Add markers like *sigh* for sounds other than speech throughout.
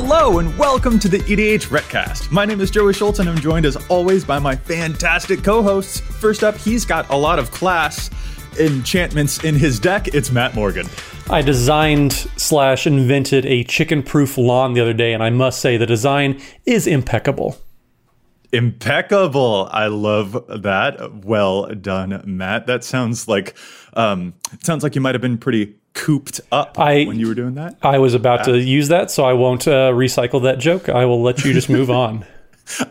Hello and welcome to the EDHRECast. My name is Joey Schultz and I'm joined as always by my fantastic co-hosts. First up, he's got a lot of class enchantments in his deck. It's Matt Morgan. I designed slash invented a chicken proof lawn the other day, and I must say the design is impeccable. Impeccable. I love that. Well done, Matt. That sounds like um sounds like you might have been pretty cooped up I- when you were doing that. I was about to use that, so I won't uh, recycle that joke. I will let you just move *laughs* on.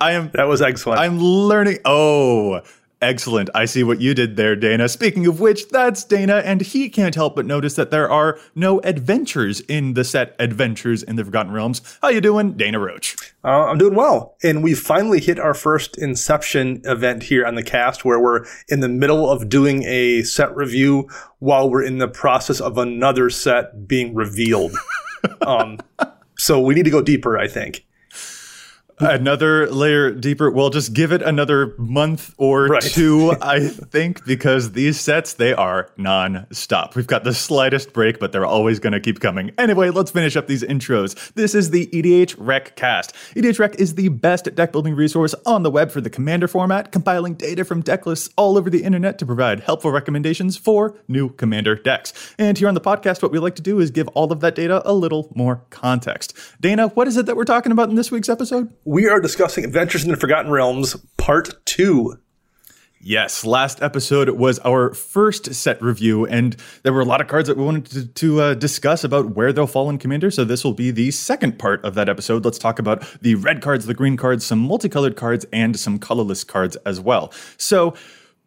I am That was excellent. I'm learning. Oh, excellent. I see what you did there, Dana. Speaking of which, that's Dana, and he can't help but notice that there are no adventures in the set Adventures in the Forgotten Realms. How you doing, Dana Roach? Uh, I'm doing well. And we finally hit our first Inception event here on the cast where we're in the middle of doing a set review while we're in the process of another set being revealed. *laughs* um, so we need to go deeper, I think. Another layer deeper. Well, just give it another month or Right. two, *laughs* I think, because these sets, they are non-stop. We've got the slightest break, but they're always going to keep coming. Anyway, let's finish up these intros. This is the EDH Rec cast. EDH Rec is the best deck building resource on the web for the commander format, compiling data from deck lists all over the internet to provide helpful recommendations for new commander decks. And here on the podcast, what we like to do is give all of that data a little more context. Dana, what is it that we're talking about in this week's episode? We are discussing Adventures in the Forgotten Realms Part 2. Yes, last episode was our first set review, and there were a lot of cards that we wanted to, to uh, discuss about where they'll fall in Commander. So this will be the second part of that episode. Let's talk about the red cards, the green cards, some multicolored cards, and some colorless cards as well. So.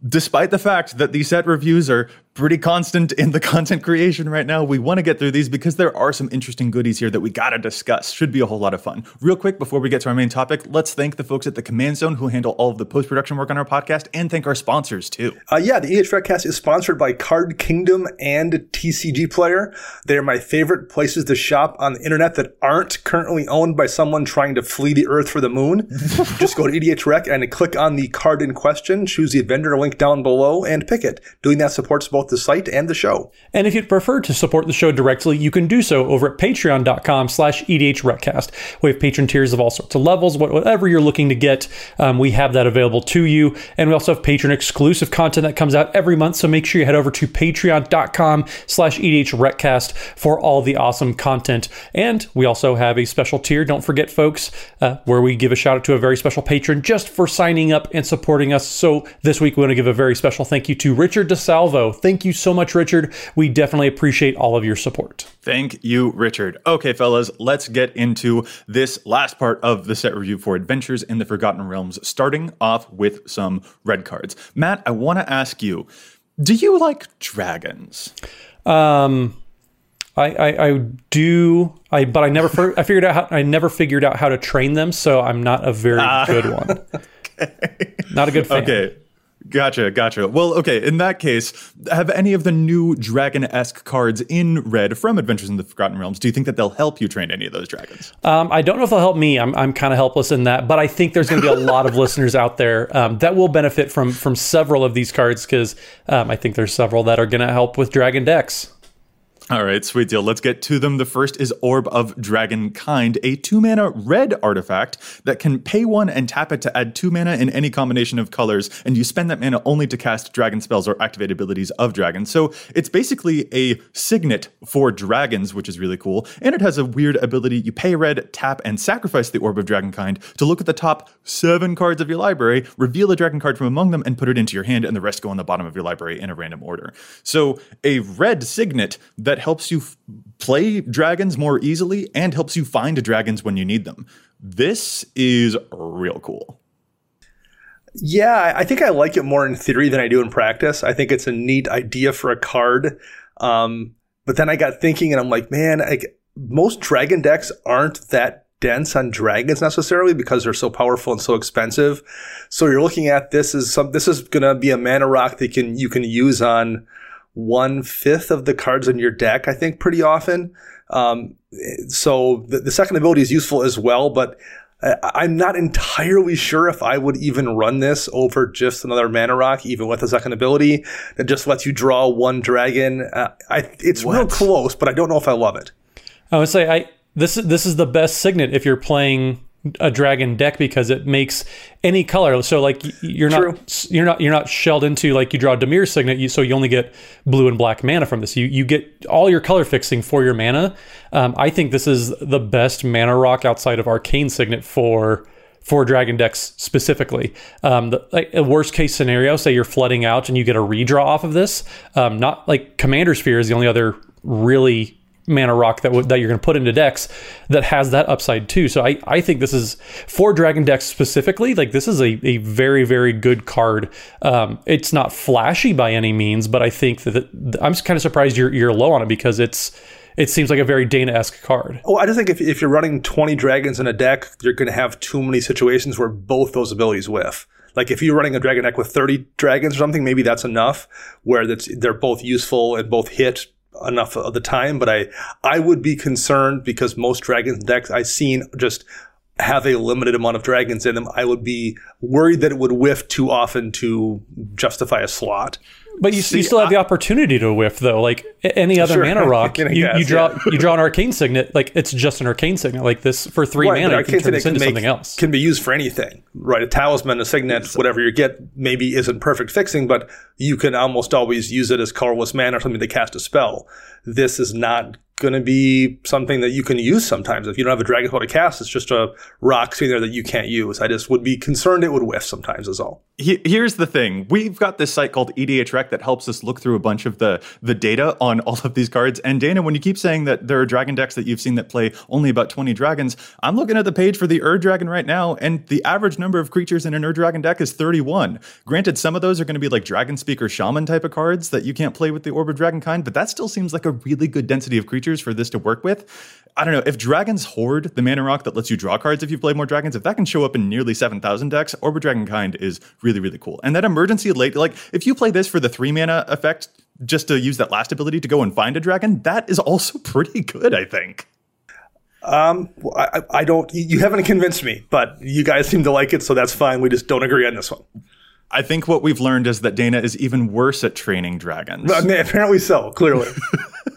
Despite the fact that the set reviews are pretty constant in the *laughs* content creation right now, we want to get through these because there are some interesting goodies here that we got to discuss. Should be a whole lot of fun. Real quick, before we get to our main topic, let's thank the folks at the Command Zone who handle all of the post production work on our podcast and thank our sponsors too. Uh, yeah, the EH Redcast is sponsored by Card Kingdom and TCG Player. They're my favorite places to shop on the internet that aren't currently owned by someone trying to flee the Earth for the moon. *laughs* Just go to EDH Rec and click on the card in question, choose the vendor link down below, and pick it. Doing that supports both the site and the show. And if you'd prefer to support the show directly, you can do so over at patreon.com slash edhrecast. We have patron tiers of all sorts of levels, whatever you're looking to get, um, we have that available to you. And we also have patron exclusive content that comes out every month. So make sure you head over to patreon.com slash edhrecast for all the awesome content. And we also have a special tier, don't forget folks, uh, where we give a shout out to a very special patron just for signing up and supporting us. So this week we want to give a very special thank you to Richard DeSalvo. Thank you so much, Richard. We definitely appreciate all of your support. Thank you, Richard. Okay, fellas, let's get into this last part of the set review for Adventures in the Forgotten Realms, starting off with some red cards. Matt, I want to ask you do you like dragons? Um, I, I, I do, I but I never I figured out how, I never figured out how to train them, so I'm not a very good one. *laughs* Not a good fan. Okay. Gotcha, gotcha. Well, okay, in that case, have any of the new dragon esque cards in red from Adventures in the Forgotten Realms, do you think that they'll help you train any of those dragons? Um, I don't know if they'll help me. I'm, I'm kind of helpless in that, but I think there's going to be a *laughs* lot of listeners out there um, that will benefit from from several of these cards because um, I think there's several that are going to help with dragon decks. All right, sweet deal. Let's get to them. The first is Orb of Dragonkind, a two mana red artifact that can pay one and tap it to add two mana in any combination of colors, and you spend that mana only to cast dragon spells or activate abilities of dragons. So it's basically a signet for dragons, which is really cool. And it has a weird ability. You pay red, tap, and sacrifice the Orb of Dragonkind to look at the top seven cards of your library, reveal a dragon card from among them, and put it into your hand, and the rest go on the bottom of your library in a random order. So a red signet that helps you f- play dragons more easily and helps you find dragons when you need them. This is real cool. Yeah, I think I like it more in theory than I do in practice. I think it's a neat idea for a card. Um, but then I got thinking, and I'm like, man, I, most dragon decks aren't that dense on dragons necessarily because they're so powerful and so expensive. So you're looking at this as some. This is to be a mana rock that can you can use on one fifth of the cards in your deck. I think pretty often. Um, so the, the second ability is useful as well, but I'm not entirely sure if I would even run this over just another mana rock, even with a second ability that just lets you draw one dragon. Uh, I, it's What? real close, but I don't know if I love it. I would say I this is this is the best signet if you're playing a dragon deck because it makes any color. So like you're True. not you're not you're not shelled into like you draw a Dimir signet, you, so you only get blue and black mana from this. You you get all your color fixing for your mana. Um, I think this is the best mana rock outside of Arcane signet for for dragon decks specifically. Um, the like, worst case scenario, say you're flooding out and you get a redraw off of this. Um, not like Commander Sphere is the only other really mana rock that w- that you're going to put into decks that has that upside too. So I, I think this is for dragon decks specifically. Like this is a, a very very good card. Um, it's not flashy by any means, but I think that I'm kind of surprised you're you're low on it because it's it seems like a very Dana esque card. Oh, I just think if, if you're running 20 dragons in a deck, you're going to have too many situations where both those abilities whiff. Like if you're running a dragon deck with 30 dragons or something, maybe that's enough where that's, they're both useful and both hit enough of the time. But I, I would be concerned because most dragons decks I've seen just have a limited amount of dragons in them. I would be worried that it would whiff too often to justify a slot. But you, you still have the opportunity to whiff though. Like any other Sure. mana *laughs* rock, I you, you draw yeah. you draw an arcane signet. Like it's just an arcane signet. Like this for three Right, mana, you can turn this into can something else. Can be used for anything, right? A talisman, a signet, whatever you get, maybe isn't perfect fixing, but you can almost always use it as colorless mana or something to cast a spell. This is not going to be something that you can use sometimes. If you don't have a dragon to cast, it's just a rock sitting there that you can't use. I just would be concerned it would whiff sometimes, is all. Here's the thing: we've got this site called EDH Rec that helps us look through a bunch of the the data on *laughs* all of these cards. And Dana, when you keep saying that there are dragon decks that you've seen that play only about 20 dragons, I'm looking at the page for the Ur Dragon right now, and the average number of creatures in an Ur Dragon deck is 31. Granted, some of those are going to be like Dragonspeaker Shaman type of cards that you can't play with the Orb of Dragonkind, but that still seems like a really good density of creatures for this to work with. I don't know if Dragon's Hoard, the mana rock that lets you draw cards if you play more dragons, if that can show up in nearly 7,000 decks, Orb Dragonkind is really, really cool. And that emergency late, like if you play this for the three mana effect, just to use that last ability to go and find a dragon, that is also *laughs* pretty good, I think. Um, I, I don't, you haven't convinced me, but you guys seem to like it, so that's fine. We just don't agree on this one. I think what we've learned is that Dana is even worse at training dragons. Apparently so, clearly. *laughs*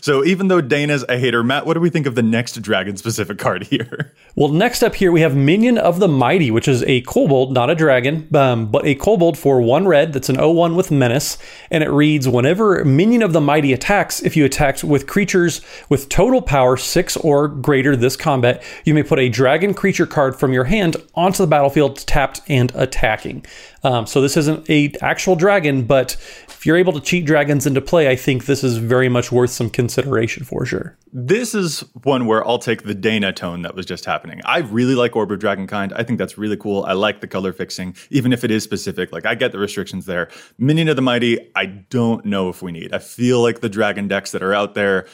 So even though Dana's a hater, Matt, what do we think of the next dragon specific card here? *laughs* Well, next up here we have Minion of the Mighty, which is a kobold, not a dragon, um, but a kobold for one red that's an 01 with menace. And it reads Whenever Minion of the Mighty attacks, if you attacked with creatures with total power six or greater this combat, you may put a dragon creature card from your hand onto the battlefield tapped and attacking. Um, so this isn't a actual dragon, but you're able to cheat dragons into play, I think this is very much worth some consideration for sure. This is one where I'll take the Dana tone that was just happening. I really like Orb of Dragonkind. I think that's really cool. I like the color fixing, even if it is specific. Like I get the restrictions there. Minion of the Mighty, I don't know if we need. I feel like the dragon decks that are out there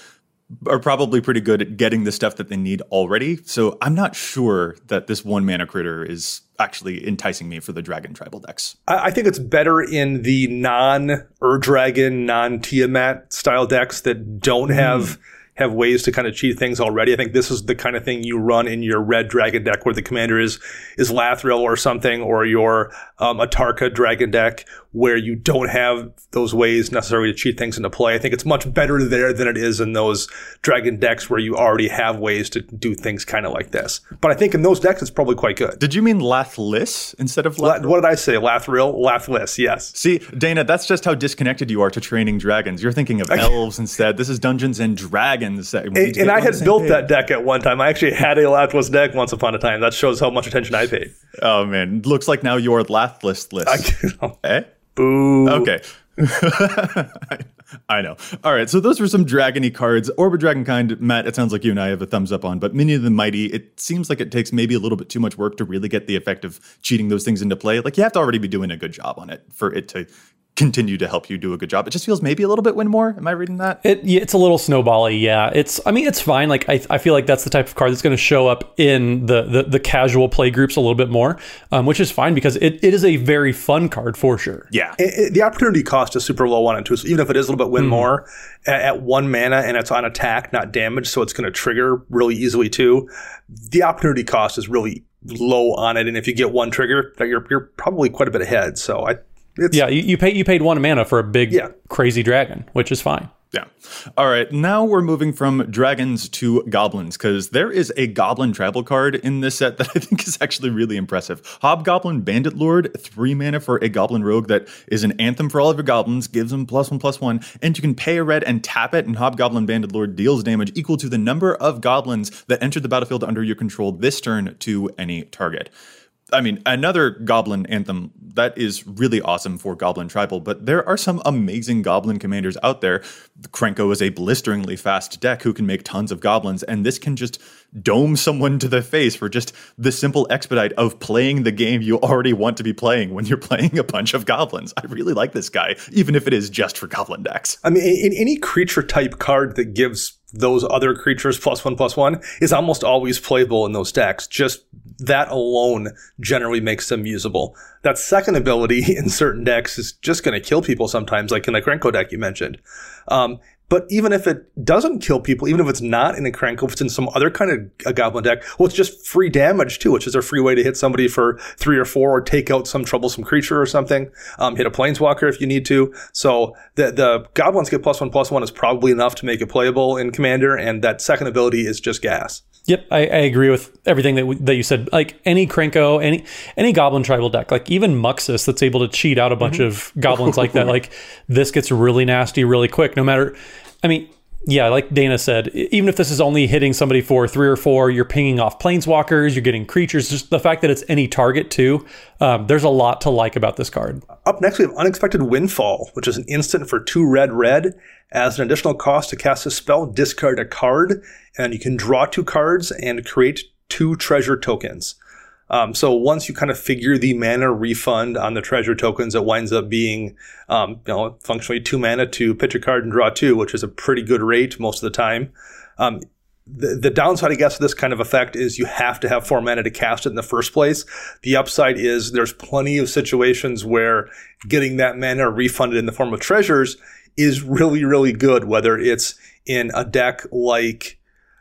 are probably pretty good at getting the stuff that they need already. So I'm not sure that this one mana critter is actually enticing me for the dragon tribal decks. I think it's better in the non Ur Dragon, non Tiamat style decks that don't have have ways to kind of cheat things already. I think this is the kind of thing you run in your red dragon deck where the commander is is Lathril or something, or your um, Atarka dragon deck where you don't have those ways necessarily to cheat things into play. I think it's much better there than it is in those dragon decks where you already have ways to do things kind of like this. But I think in those decks, it's probably quite good. Did you mean Lathliss instead of La- what did I say? Lathril? Lathliss, yes. See, Dana, that's just how disconnected you are to training dragons. You're thinking of *laughs* elves instead. This is Dungeons and Dragons. And, and I had built page. that deck at one time. I actually had a Lathliss deck once upon a time. That shows how much attention I paid. Oh man, looks like now you're Lathless list. *laughs* eh? Boo. Okay. *laughs* I know. All right, so those were some dragony cards. Orb of Dragonkind, Matt, it sounds like you and I have a thumbs up on, but Minion of the Mighty, it seems like it takes maybe a little bit too much work to really get the effect of cheating those things into play. Like you have to already be doing a good job on it for it to continue to help you do a good job. It just feels maybe a little bit win more. Am I reading that? It, yeah, it's a little snowbally. Yeah, it's. I mean, it's fine. Like I, I feel like that's the type of card that's going to show up in the, the the casual play groups a little bit more, um, which is fine because it, it is a very fun card for sure. Yeah, it, it, the opportunity cost is super low on it too. So even if it is a little bit win mm. more at, at, one mana and it's on attack, not damage, so it's going to trigger really easily too. The opportunity cost is really low on it, and if you get one trigger, you're you're probably quite a bit ahead. So I it's, yeah, you, you pay you paid one mana for a big yeah. crazy dragon, which is fine. Yeah. All right. Now we're moving from dragons to goblins because there is a goblin tribal card in this set that *laughs* I think is actually really impressive. Hobgoblin Bandit Lord, three mana for a goblin rogue that is an anthem for all of your goblins, gives them plus one plus one, and you can pay a red and tap it, and Hobgoblin Bandit Lord deals damage equal to the number of goblins that entered the battlefield under your control this turn to any target. I mean, another Goblin anthem that is really awesome for Goblin Tribal, but there are some amazing Goblin commanders out there. Krenko is a blisteringly fast deck who can make tons of goblins, and this can just dome someone to the face for just the simple expedite of playing the game you already want to be playing when you're playing a bunch of goblins. I really like this guy, even if it is just for Goblin decks. I mean, in any creature type card that gives those other creatures plus one plus one is almost always playable in those decks. Just that alone generally makes them usable. That second ability *laughs* in certain decks is just going to kill people sometimes, like in the Krenko deck you mentioned. Um, but even if it doesn't kill people, even if it's not in a Krenko, if it's in some other kind of a goblin deck, well, it's just free damage too, which is a free way to hit somebody for three or four or take out some troublesome creature or something. Um, hit a planeswalker if you need to. So the, the goblins get plus one plus one is probably enough to make it playable in Commander, and that second ability is just gas. Yep, I, I, agree with everything that that you said. Like any Krenko, any any Goblin tribal deck, like even Muxus that's able to cheat out a bunch mm-hmm. of goblins like that. *laughs* Like this gets really nasty really quick. No matter, I mean, yeah, like Dana said, even if this is only hitting somebody for three or four, you're pinging off planeswalkers, you're getting creatures. Just the fact that it's any target too, um, there's a lot to like about this card. Up next, we have Unexpected Windfall, which is an instant for two red red. As an additional cost to cast a spell, discard a card and you can draw two cards and create two treasure tokens. Um, so once you kind of figure the mana refund on the treasure tokens, it winds up being, um, you know, functionally two mana to pitch a card and draw two, which is a pretty good rate most of the time. Um, the, the downside, I guess, of this kind of effect is you have to have four mana to cast it in the first place. The upside is there's plenty of situations where getting that mana refunded in the form of treasures is really, really good, whether it's in a deck like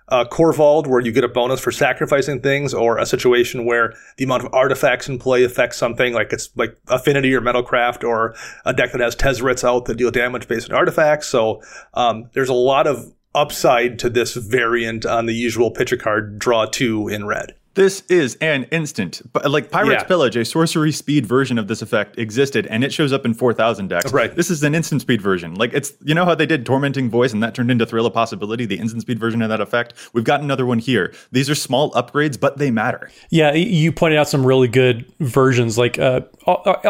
uh, Korvold, where you get a bonus for sacrificing things, or a situation where the amount of artifacts in play affects something, like it's like Affinity or Metalcraft, or a deck that has Tezzerets out that deal damage based on artifacts. So um, there's a lot of upside to this variant on the usual pitch a card, draw two in red. This is an instant, but like Pirate's yeah. Pillage, a sorcery speed version of this effect existed, and it shows up in four thousand decks. Right. This is an instant speed version. Like it's you know how they did Tormenting Voice, and that turned into Thrill of Possibility, the instant speed version of that effect. We've got another one here. These are small upgrades, but they matter. Yeah, you pointed out some really good versions, like uh,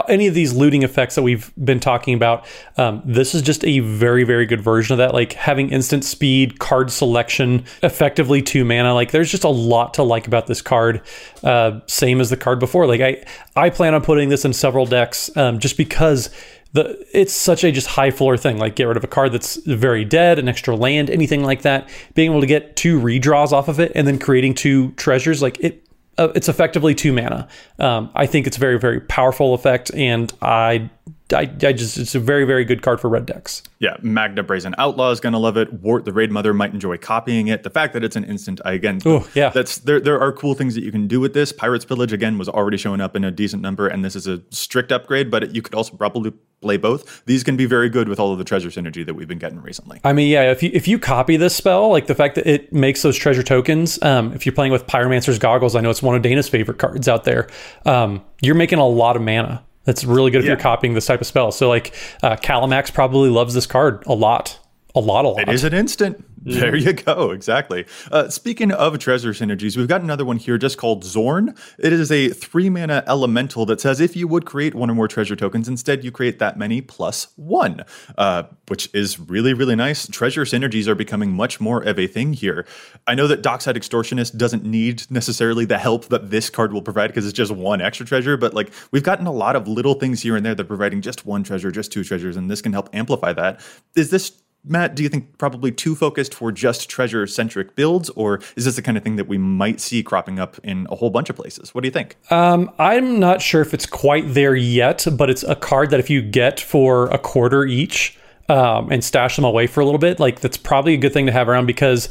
any of these looting effects that we've been talking about. Um, this is just a very very good version of that. Like having instant speed, card selection, effectively two mana. Like there's just a lot to like about this card uh, same as the card before. Like I, I plan on putting this in several decks um, just because the it's such a just high floor thing. Like get rid of a card that's very dead, an extra land, anything like that. Being able to get two redraws off of it and then creating two treasures, like it. Uh, it's effectively two mana. Um, I think it's a very, very powerful effect, and I I, I just it's a very very good card for red decks. Yeah, Magda Brazen Outlaw is going to love it. Wort the Raidmother might enjoy copying it. The fact that it's an instant, I again, Ooh, yeah. that's there. There are cool things that you can do with this. Pirates Pillage again was already showing up in a decent number, and this is a strict upgrade. But you could also probably play both. These can be very good with all of the treasure synergy that we've been getting recently. I mean, yeah, if you if you copy this spell, like the fact that it makes those treasure tokens, um, if you're playing with Pyromancer's Goggles, I know it's one of Dana's favorite cards out there. Um, you're making a lot of mana. That's really good if Yeah. you're copying this type of spell. So like uh, Kalamax probably loves this card a lot, a lot, a lot. It is an instant. There you go. Exactly. Uh, speaking of treasure synergies, we've got another one here just called Xorn. It is a three mana elemental that says if you would create one or more treasure tokens, instead you create that many plus one, uh, which is really, really nice. Treasure synergies are becoming much more of a thing here. I know that Dockside Extortionist doesn't need necessarily the help that this card will provide because it's just one extra treasure, but like we've gotten a lot of little things here and there that are providing just one treasure, just two treasures, and this can help amplify that. Is this Matt, do you think probably too focused for just treasure centric builds, or is this the kind of thing that we might see cropping up in a whole bunch of places? What do you think? Um, I'm not sure if it's quite there yet, but it's a card that if you get for a quarter each um, and stash them away for a little bit, like that's probably a good thing to have around because,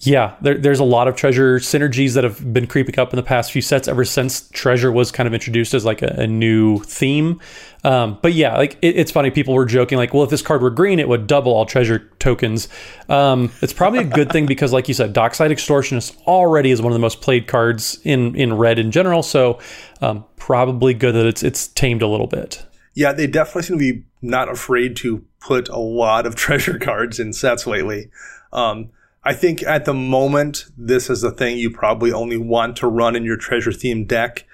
yeah, there, there's a lot of treasure synergies that have been creeping up in the past few sets ever since treasure was kind of introduced as like a, a new theme. Um, but yeah, like it, it's funny. People were joking like, well, if this card were green, it would double all treasure tokens. Um, it's probably a good thing *laughs* because, like you said, Dockside Extortionist already is one of the most played cards in in red in general. So um, probably good that it's it's tamed a little bit. Yeah, they definitely seem to be not afraid to put a lot of *laughs* treasure cards in sets lately. Um, I think at the moment, this is a thing you probably only want to run in your treasure themed deck.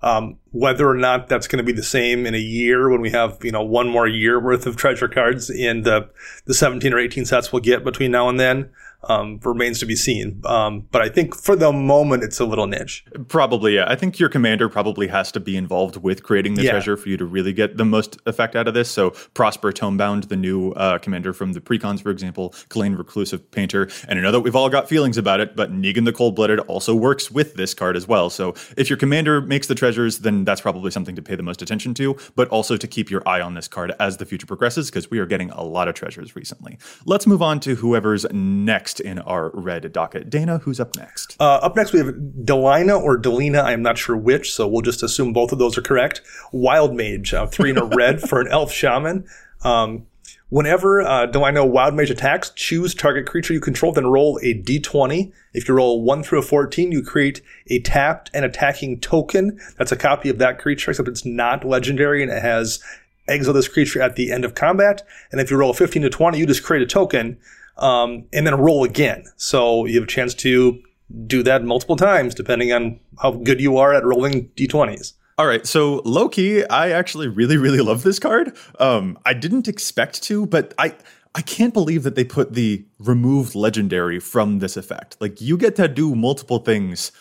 Um, whether or not that's going to be the same in a year when we have, you know, one more year worth of treasure cards in the, the 17 or 18 sets we'll get between now and then, um, remains to be seen. Um, but I think for the moment, it's a little niche. Probably, yeah. I think your commander probably has to be involved with creating the Yeah. treasure for you to really get the most effect out of this. So, Prosper Tomebound, the new uh, commander from the precons, for example, Kalain Reclusive Painter. And I know that we've all got feelings about it, but Negan the Cold Blooded also works with this card as well. So, if your commander makes the treasures, then that's probably something to pay the most attention to, but also to keep your eye on this card as the future progresses, because we are getting a lot of treasures recently. Let's move on to whoever's next in our red docket. Dana, who's up next? Uh, up next, we have Delina or Delina. I am not sure which, so we'll just assume both of those are correct. Wild Mage, uh, three in a *laughs* red for an Elf Shaman. Um, whenever uh, Delina Wild Mage attacks, choose target creature you control, then roll a d20. If you roll 1 through a 14, you create a tapped and attacking token. That's a copy of that creature, except it's not legendary and it has exile this creature at the end of combat. And if you roll a 15 to 20, you just create a token um, and then roll again. So you have a chance to do that multiple times, depending on how good you are at rolling d20s. All right, so Loki, I actually really, really love this card. Um, I didn't expect to, but I I can't believe that they put the removed legendary from this effect. Like you get to do multiple things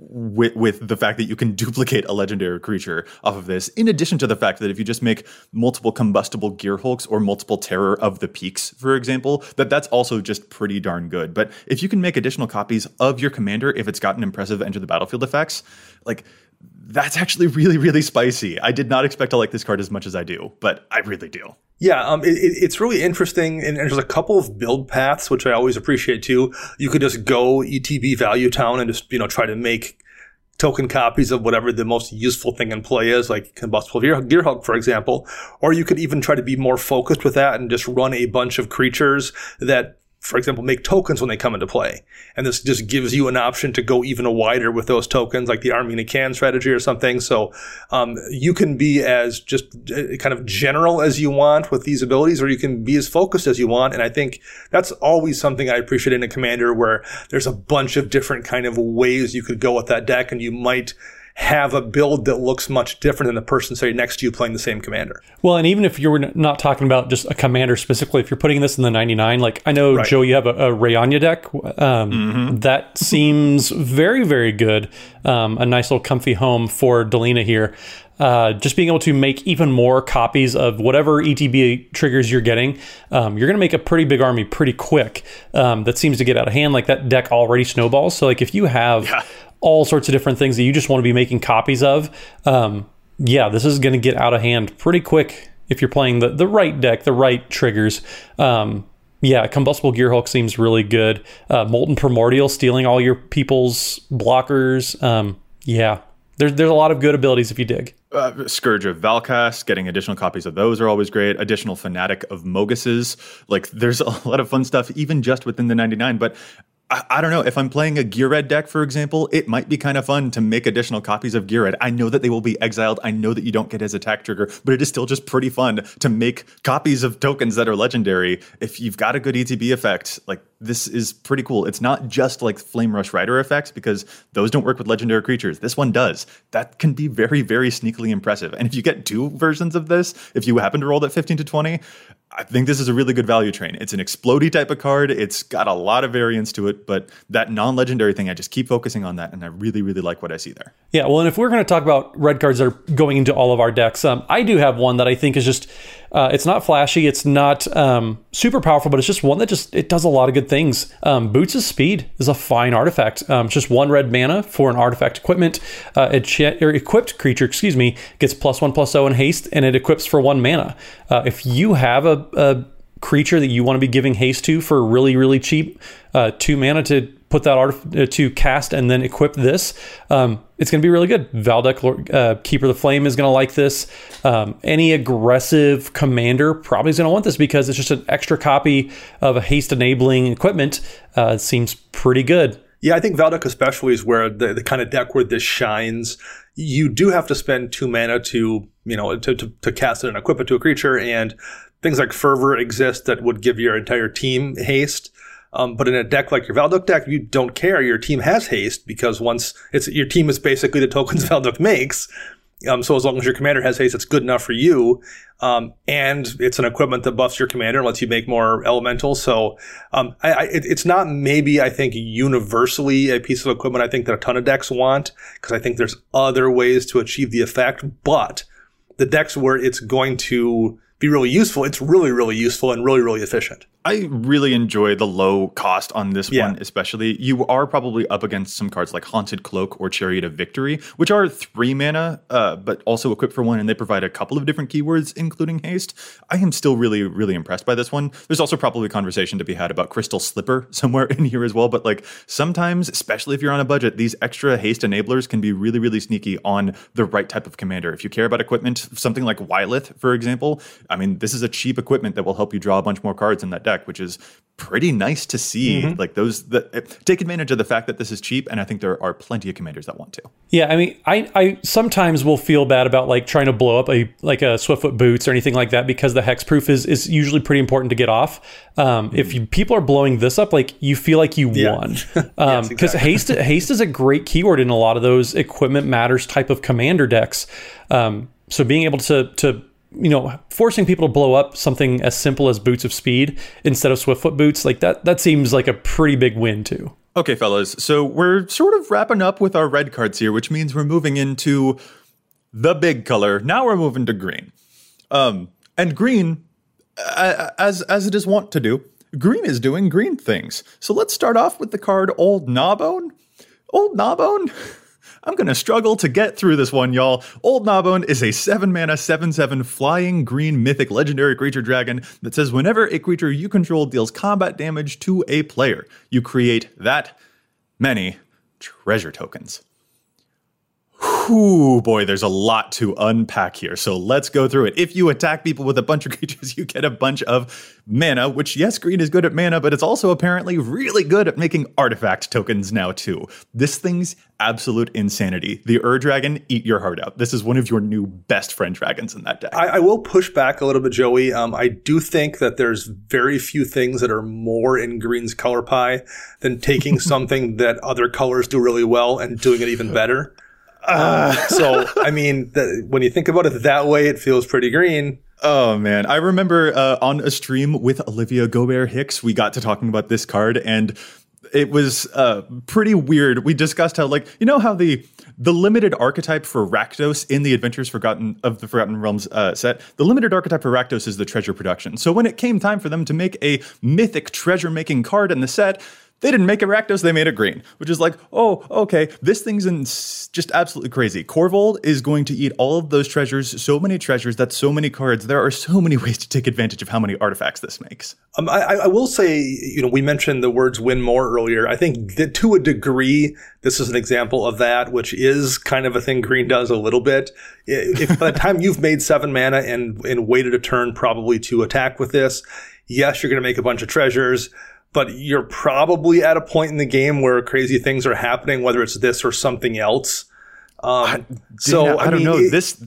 with with the fact that you can *laughs* duplicate a legendary creature off of this, in addition to the fact that if you just make multiple Combustible Gearhulks or multiple terror of the peaks, for example, that that's also just pretty darn good. But if you can make additional copies of your commander, if it's got an impressive enter the battlefield effects, like that's actually really, really spicy. I did not expect to like this card as much as I do, but I really do. Yeah, um, it, it- it's really interesting, and there's a couple of build paths which I always appreciate too. You could just go ETB Value Town and just you know try to make token copies of whatever the most useful thing in play is, like combustible gear, gear hug, for example. Or you could even try to be more focused with that and just run a bunch of creatures that, for example, make tokens when they come into play. And this just gives you an option to go even wider with those tokens, like the Army in a Can strategy or something. So um, you can be as just uh, kind of general as you want with these abilities, or you can be as focused as you want. And I think that's always something I appreciate in a commander where there's a bunch of different kind of ways you could go with that deck, and you might have a build that looks much different than the person sitting next to you playing the same commander. Well, and even if you're not talking about just a commander specifically, if you're putting this in the 99, like I know, Right. Joe, you have a, a Rionya deck. Um, Mm-hmm. That seems very, very good. Um, a nice little comfy home for Delina here. Uh, just being able to make even more copies of whatever ETB triggers you're getting, um, you're going to make a pretty big army pretty quick. Um, that seems to get out of hand. Like that deck already snowballs. So, like if you have Yeah. All sorts of different things that you just want to be making copies of, um, yeah, this is going to get out of hand pretty quick if you're playing the, the right deck, the right triggers. Um, yeah, Combustible Gearhulk seems really good. Uh, Molten Primordial stealing all your people's blockers. Um, yeah, there's there's a lot of good abilities if you dig. Uh, Scourge of Valkas, getting additional copies of those are always great. Additional Fanatic of Mogis's. Like, there's *laughs* a lot of fun stuff, even just within the 99. But I, I, don't know. If I'm playing a Ghired deck, for example, it might be kind of fun to make additional copies of Ghired. I know that they will be exiled. I know that you don't get his attack trigger, but it is still just pretty fun to make copies of tokens that are legendary. If you've got a good ETB effect, like this is pretty cool. It's not just like Flamerush Rider effects because those don't work with legendary creatures. This one does. That can be very, very sneakily impressive. And if you get two versions of this, if you happen to roll that 15 to 20, I think this is a really good value train. It's an explody type of card. It's got a lot of variance to it, but that non-legendary thing, I just keep focusing on that, and I really, really like what I see there. Yeah, well, and if we're going to talk about red cards that are going into all of our decks, um, I do have one that I think is just uh, it's not flashy, it's not um, super powerful, but it's just one that just it does a lot of good things. Um, Boots of Speed is a fine artifact. Um, just one red mana for an artifact equipment. Uh, a ch- equipped creature, excuse me, gets plus one plus zero in haste, and it equips for one mana. Uh, if you have a, a creature that you want to be giving haste to for really really cheap, uh, two mana to put that art uh, to cast and then equip this, um, it's going to be really good. Valduk, uh, Keeper of the Flame, is going to like this. Um, any aggressive commander probably is going to want this because it's just an extra copy of a haste enabling equipment. Uh, seems pretty good. Yeah, I think Valduk especially is where the, the kind of deck where this shines. You do have to spend two mana to, you know, to, to, to cast it and equip it to a creature, and things like Fervor exist that would give your entire team haste. Um, but in a deck like your Valduk deck, you don't care. Your team has haste because once it's your team is basically the tokens *laughs* Valduk makes. Um, so as long as your commander has haste, it's good enough for you. Um, and it's an equipment that buffs your commander and lets you make more elementals. So um, I, I, it's not maybe I think universally a piece of equipment I think that a ton of decks want because I think there's other ways to achieve the effect. But the decks where it's going to be really useful, it's really really useful and really really efficient. I really enjoy the low cost on this yeah. one, especially. You are probably up against some cards like Haunted Cloak or Chariot of Victory, which are three mana, uh, but also equipped for one, and they provide a couple of different keywords, including haste. I am still really, really impressed by this one. There's also probably a conversation to be had about Crystal Slipper *laughs* somewhere in here as well, but like sometimes, especially if you're on a budget, these extra haste enablers can be really, really sneaky on the right type of commander. If you care about equipment, something like Wyleth, for example, I mean, this is a cheap equipment that will help you draw a bunch more cards in that deck which is pretty nice to see. Mm-hmm. Like those that take advantage of the fact that this is cheap, and I think there are plenty of commanders that want to. Yeah, I mean, I I sometimes will feel bad about like trying to blow up a like a Swiftfoot boots or anything like that because the hexproof is is usually pretty important to get off. Um, mm-hmm. If you, people are blowing this up, like you feel like you yeah. won *laughs* because um, yes, exactly. haste haste is a great keyword in a lot of those equipment matters type of commander decks. Um, so being able to to you know, forcing people to blow up something as simple as boots of speed instead of swiftfoot boots, like that that seems like a pretty big win too. Okay, fellas. So we're sort of wrapping up with our red cards here, which means we're moving into the big color. Now we're moving to green. Um, and green, as as it is wont to do, green is doing green things. So let's start off with the card Old Gnawbone. Old Gnawbone *laughs* I'm going to struggle to get through this one, y'all. Old Gnawbone is a 7 mana, 7 7 flying green mythic legendary creature dragon that says whenever a creature you control deals combat damage to a player, you create that many treasure tokens. Whew, boy, there's a lot to unpack here. So let's go through it. If you attack people with a bunch of *laughs* creatures, you get a bunch of mana, which, yes, green is good at mana, but it's also apparently really good at making artifact tokens now, too. This thing's absolute insanity. The Ur Dragon, eat your heart out. This is one of your new best friend dragons in that deck. I, I will push back a little bit, Joey. Um, I do think that there's very few things that are more in green's color pie than taking *laughs* something that other colors do really well and doing it even better. Uh, *laughs* so, I mean, when you think about it that way, it feels pretty green. Oh man, I remember uh, on a stream with Olivia Gobert Hicks, we got to talking about this card, and it was uh, pretty weird. We discussed how, like, you know, how the the limited archetype for Rakdos in the Adventures Forgotten of the Forgotten Realms uh, set, the limited archetype for Rakdos is the treasure production. So when it came time for them to make a mythic treasure making card in the set, they didn't make it Rakdos, they made it green, which is like, oh, okay, this thing's in just absolutely crazy. Korvold is going to eat all of those treasures, so many treasures, that's so many cards. There are so many *laughs* ways to take advantage of how many artifacts this makes. Um, I, I will say, you know, we mentioned the words win more earlier. I think that to a degree, this is an example of that, which is kind of a thing green does a little bit. If by the time you've made seven mana and, and waited a turn probably to attack with this, yes, you're going to make a bunch of treasures but you're probably at a point in the game where crazy things are happening, whether it's this or something else. Um, so I, I, don't know it, this.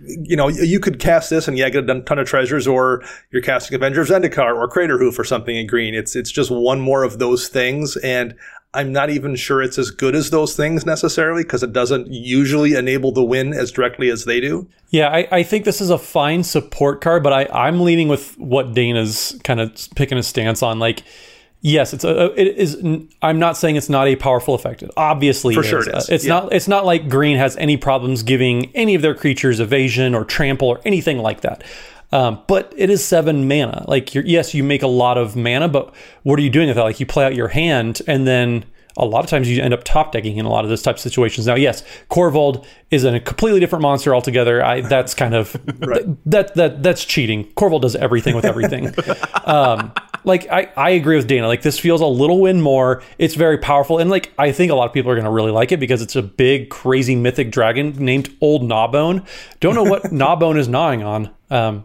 You know, you could cast this and yeah, get a ton of treasures, or you're casting Avenger of Zendikar or Craterhoof or something in green. It's it's just one more of those things, and I'm not even sure it's as good as those things necessarily because it doesn't usually enable the win as directly as they do. Yeah, I, I think this is a fine support card, but I, I'm leaning with what Dana's kind of picking a stance on. Like, Yes, it's a, it is. I'm not saying it's not a powerful effect. It obviously, for is. sure, it is. Uh, it's yeah. not. It's not like green has any problems giving any of their creatures evasion or trample or anything like that. Um, but it is seven mana. Like, yes, you make a lot of mana, but what are you doing with that? Like, you play out your hand, and then a lot of times you end up top decking in a lot of those types of situations. Now, yes, Korvold is a completely different monster altogether. I that's kind of *laughs* right. th- that that that's cheating. Korvold does everything with everything. *laughs* um, like I, I agree with Dana. Like this feels a little win more. It's very powerful, and like I think a lot of people are going to really like it because it's a big, crazy mythic dragon named Old Gnawbone. Don't know what *laughs* Gnawbone is gnawing on. Um,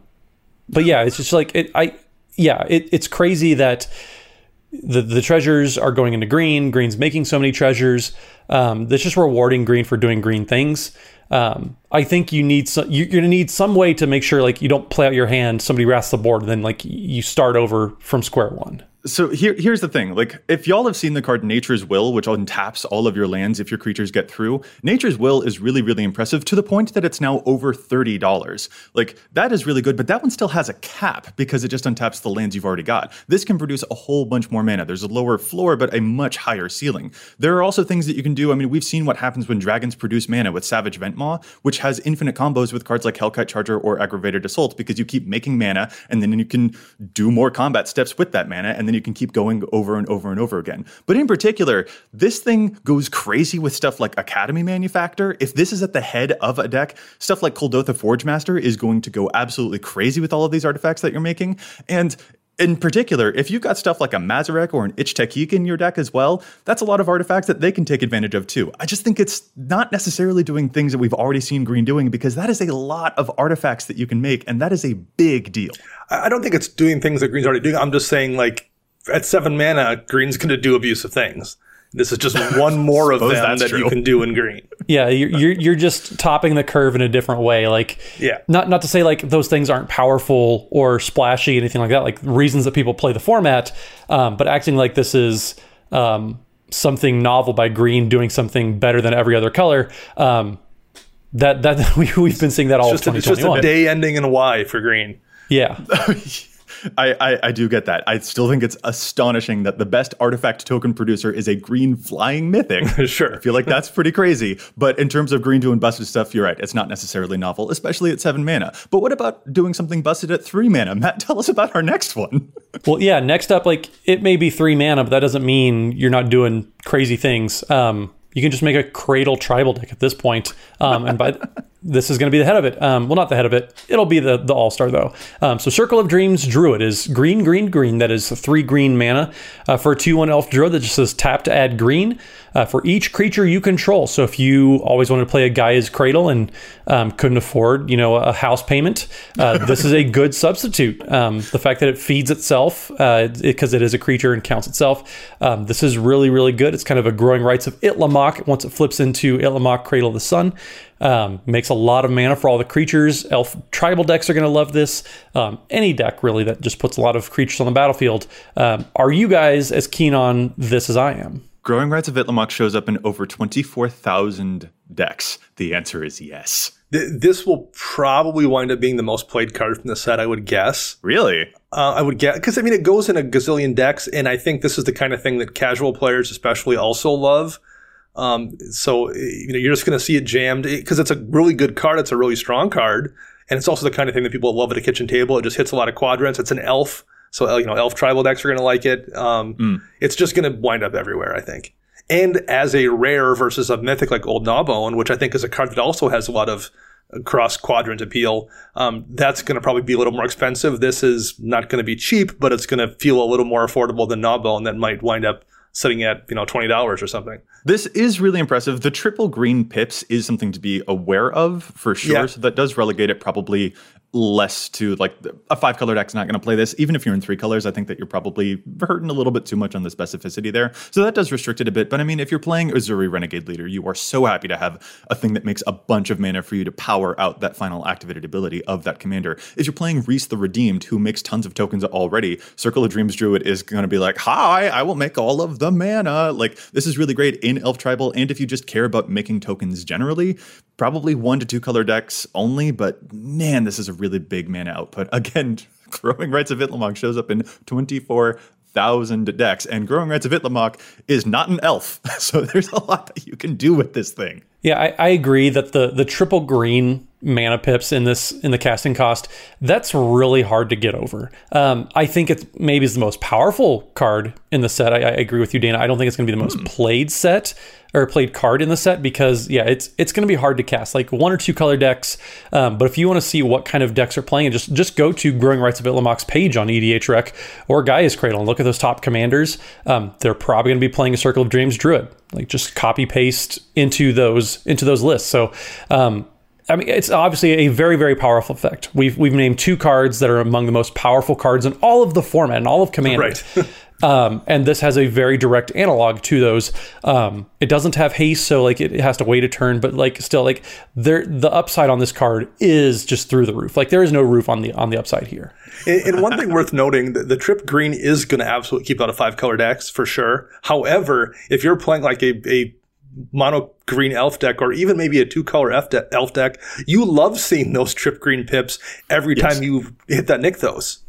but yeah, it's just like it. I yeah, it, it's crazy that the the treasures are going into green. Green's making so many treasures. Um, that's just rewarding green for doing green things. Um, I think you need some, you, are gonna need some way to make sure like you don't play out your hand. Somebody wraps the board, then like you start over from square one. So here, here's the thing. Like, if y'all have seen the card Nature's Will, which untaps all of your lands if your creatures get through, Nature's Will is really, really impressive to the point that it's now over $30. Like, that is really good, but that one still has a cap because it just untaps the lands you've already got. This can produce a whole bunch more mana. There's a lower floor, but a much higher ceiling. There are also things that you can do. I mean, we've seen what happens when dragons produce mana with Savage Ventmaw, which has infinite combos with cards like Hellkite Charger or Aggravated Assault because you keep making mana and then you can do more combat steps with that mana and then you can keep going over and over and over again. But in particular, this thing goes crazy with stuff like Academy Manufactor. If this is at the head of a deck, stuff like Kuldotha Forgemaster is going to go absolutely crazy with all of these artifacts that you're making. And in particular, if you've got stuff like a Mazirek or an Ich-Tekik in your deck as well, that's a lot of artifacts that they can take advantage of too. I just think it's not necessarily doing things that we've already seen Green doing because that is a lot of artifacts that you can make, and that is a big deal. I don't think it's doing things that Green's already doing. I'm just saying, like, at seven mana, green's going to do abusive things. This is just one *laughs* more of them that true. you can do in green. Yeah, you're, you're, you're just topping the curve in a different way. Like, yeah, not not to say like those things aren't powerful or splashy, anything like that. Like reasons that people play the format, um, but acting like this is um, something novel by green doing something better than every other color. Um, that that *laughs* we, we've been seeing that all. It's just, a, it's just a day ending in Y for green. Yeah. *laughs* I, I, I, do get that. I still think it's astonishing that the best artifact token producer is a green flying mythic. *laughs* sure. I feel like that's pretty crazy. But in terms of green doing busted stuff, you're right. It's not necessarily novel, especially at seven mana. But what about doing something busted at three mana? Matt, *laughs* tell us about our next one. well, yeah, next up, like it may be three mana, but that doesn't mean you're not doing crazy things. Um, you can just make a cradle tribal deck at this point. Um, and by this is going to be the head of it. Um, well, not the head of it. It'll be the the all star though. Um, so Circle of Dreams Druid is green, green, green. That is three green mana uh, for a two one elf druid that just says tap to add green uh, for each creature you control. So if you always wanted to play a Gaea's Cradle and um, couldn't afford, you know, a house payment, uh, this is a *laughs* good substitute. Um, the fact that it feeds itself because uh, it, it is a creature and counts itself, um, this is really really good. It's kind of a growing rites of Itlimoc once it flips into Itlamok Cradle of the Sun. Um, makes a lot of mana for all the creatures. Elf tribal decks are going to love this. Um, any deck really that just puts a lot of creatures on the battlefield. Um, are you guys as keen on this as I am? Growing Rites of Itlimoc shows up in over 24,000 decks. The answer is yes. This will probably wind up being the most played card from the set, I would guess. Really? Uh, I would guess. Because, I mean, it goes in a gazillion decks, and I think this is the kind of thing that casual players, especially, also love. Um, so, you know, you're just going to see it jammed because it's a really good card. It's a really strong card. And it's also the kind of thing that people love at a kitchen table. It just hits a lot of quadrants. It's an elf So uh, you know, elf tribal decks are going to like it. Um, mm. It's just going to wind up everywhere, I think. And as a rare versus a mythic like Old Gnawbone, which I think is a card that also has a lot of cross quadrant appeal, um, that's going to probably be a little more expensive. This is not going to be cheap, but it's going to feel a little more affordable than Gnawbone that might wind up sitting at you know twenty dollars or something. This is really impressive. The triple green pips is something to be aware of for sure. Yeah. So that does relegate it probably less to like a five color deck's not going to play this. Even if you're in three colors, I think that you're probably hurting a little bit too much on the specificity there. So that does restrict it a bit. But I mean, if you're playing Ezuri Renegade Leader, you are so happy to have a thing that makes a bunch of mana for you to power out that final activated ability of that commander. If you're playing Rhys the Redeemed, who makes tons of tokens already, Circle of Dreams Druid is going to be like, hi, I will make all of the mana. Like, this is really great in Elf Tribal. And if you just care about making tokens generally, probably one to two color decks only. But man, this is a really big mana output. *laughs* Again, Growing Rites of Itlimoc shows up in 24,000 decks, and Growing Rites of Itlimoc is not an elf. *laughs* So there's a lot that you can do with this thing. Yeah, I, I agree that the the triple green mana pips in this in the casting cost that's really hard to get over. Um, i think it's maybe is the most powerful card in the set. I, I, agree with you dana. I don't think it's going to be the most mm. played set or played card in the set because yeah it's it's going to be hard to cast like one or two color decks. Um, but if you want to see what kind of decks are playing just just go to growing rites of Itlimoc's page on edhrec or gaea's cradle and look at those top commanders. Um, they're probably going to be playing a circle of dreams druid. Like just copy paste into those into those lists. So um, I mean, it's obviously a very, very powerful effect. We've we've named two cards that are among the most powerful cards in all of the format and all of Commander. Right. *laughs* um, and this has a very direct analog to those. Um, it doesn't have haste, so like it, it, has to wait a turn, but like still, like there, the upside on this card is just through the roof. Like there is no roof on the on the upside here. and, and one thing worth noting, the, the trip green is going to absolutely keep out of five color decks for sure. However, if you're playing like a, a mono green elf deck or even maybe a two color elf deck, you love seeing those trip green pips every yes. time you hit that Nykthos.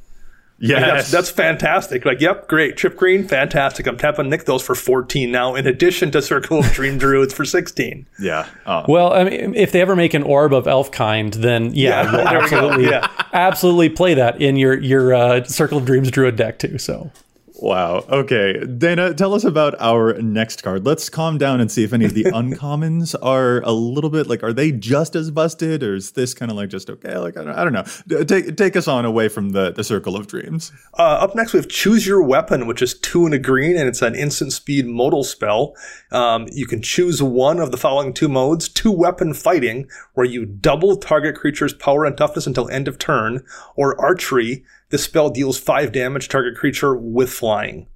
Yeah, that's, that's, fantastic. Like, yep, great. Trip green, fantastic. I'm tapping Nykthos for 14 now, in addition to Circle of Dream *laughs* Druids for 16. Yeah. Oh. Well, I mean, if they ever make an orb of elf kind, then yeah, yeah absolutely, yeah. absolutely play that in your your uh, Circle of Dreams Druid deck too. So Wow. Okay. Dana, tell us about our next card. Let's calm down and see if any of the *laughs* uncommons are a little bit like, are they just as busted or is this kind of like just okay? Like, I don't, I don't know. Take, take us on away from the, the circle of dreams. Uh, up next, we have Choose Your Weapon, which is two and a green and it's an instant speed modal spell. Um, you can choose one of the following two modes two weapon fighting, where you double target creature's power and toughness until end of turn, or archery this spell deals five damage target creature with flying.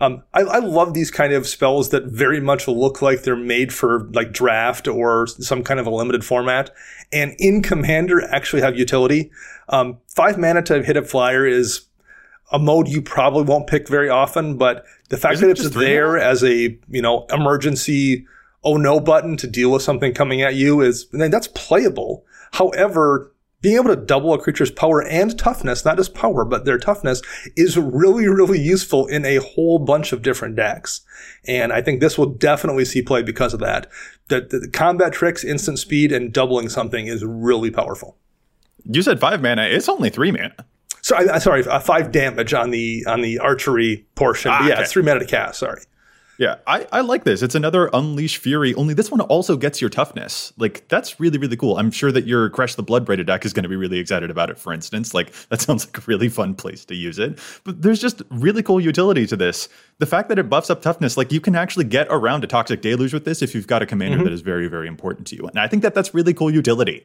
Um, I, I, love these kind of spells that very much look like they're made for like draft or some kind of a limited format, and in Commander actually have utility. Um, five mana to hit a flyer is a mode you probably won't pick very often, but the fact Isn't that it's there as a you know emergency oh no button to deal with something coming at you is that's playable. However, being able to double a creature's power and toughness, not just power, but their toughness, is really, really useful in a whole bunch of different decks. And I think this will definitely see play because of that. The, the combat tricks, instant speed, and doubling something is really powerful. You said five mana. It's only three mana. Sorry, sorry, uh, five damage on the on the archery portion. Ah, yeah, okay. it's three mana to cast. Sorry. Yeah, I, I like this. It's another Unleash Fury, only this one also gets your toughness. Like, that's really, really cool. I'm sure that your Kresh the Bloodbraided deck is going to be really excited about it, for instance. Like, *laughs* that sounds like a really fun place to use it. But there's just really cool utility to this. The fact that it buffs up toughness, like, you can actually get around a Toxic Deluge with this if you've got a commander mm-hmm. that is very, very important to you. And I think that that's really cool utility.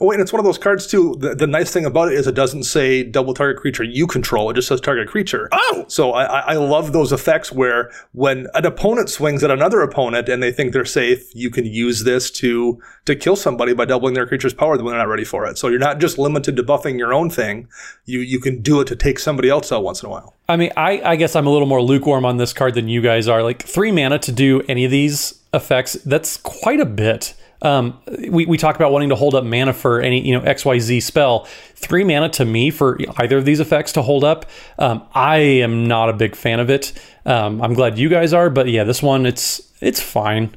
Oh, and it's one of those cards too. The, the nice thing about it is it doesn't say double target creature you control. It just says target creature. Oh! So I, I I love those effects where when an opponent swings at another opponent and they think they're safe, you can use this to to kill somebody by doubling their creature's power when they're not ready for it. So you're not just limited to buffing your own thing. You you can do it to take somebody else out once in a while. I mean, I, I guess I'm a little more lukewarm on this card than you guys are. Like three mana to do any of these effects, that's quite a bit. Um, we, we talk about wanting to hold up mana for any you know XYZ spell. Three mana to me for either of these effects to hold up, um, I am not a big fan of it. Um, I'm glad you guys are, but yeah, this one it's it's fine.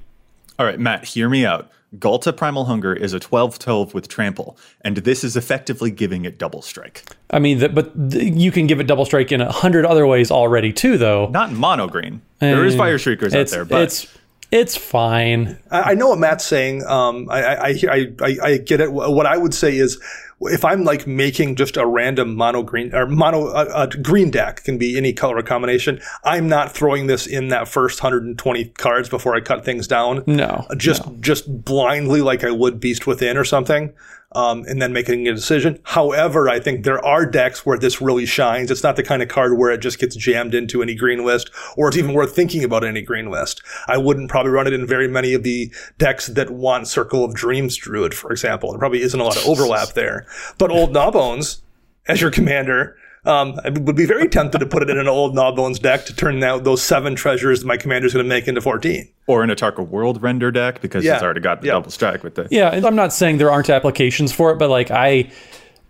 All right, Matt, hear me out. Ghalta Primal Hunger is a 12 12 with trample, and this is effectively giving it double strike. I mean, th- but th- you can give it double strike in a hundred other ways already too, though. Not in mono green. There is Eh, Fireshriekers out there, but it's it's fine. I, I know what Matt's saying. Um, I, I, I, I, I get it. What I would say is, if I'm like making just a random mono green or mono uh, a green deck can be any color combination. I'm not throwing this in that first 120 cards before I cut things down. No, just just blindly like I would Beast Within or something. Um, and then making a decision. However, I think there are decks where this really shines. It's not the kind of card where it just gets jammed into any green list, or it's even worth thinking about any green list. I wouldn't probably run it in very many of the decks that want Circle of Dreams Druid, for example. There probably isn't a lot of overlap there. But Old Gnawbones, as your commander, um, I would be very tempted to put it in an Old Gnawbones deck to turn out those seven treasures that my commander's going to make into 14. or in a Tarka World render deck because Yeah. it's already got the Yeah. double strike with the. Yeah, I'm not saying there aren't applications for it, but like I,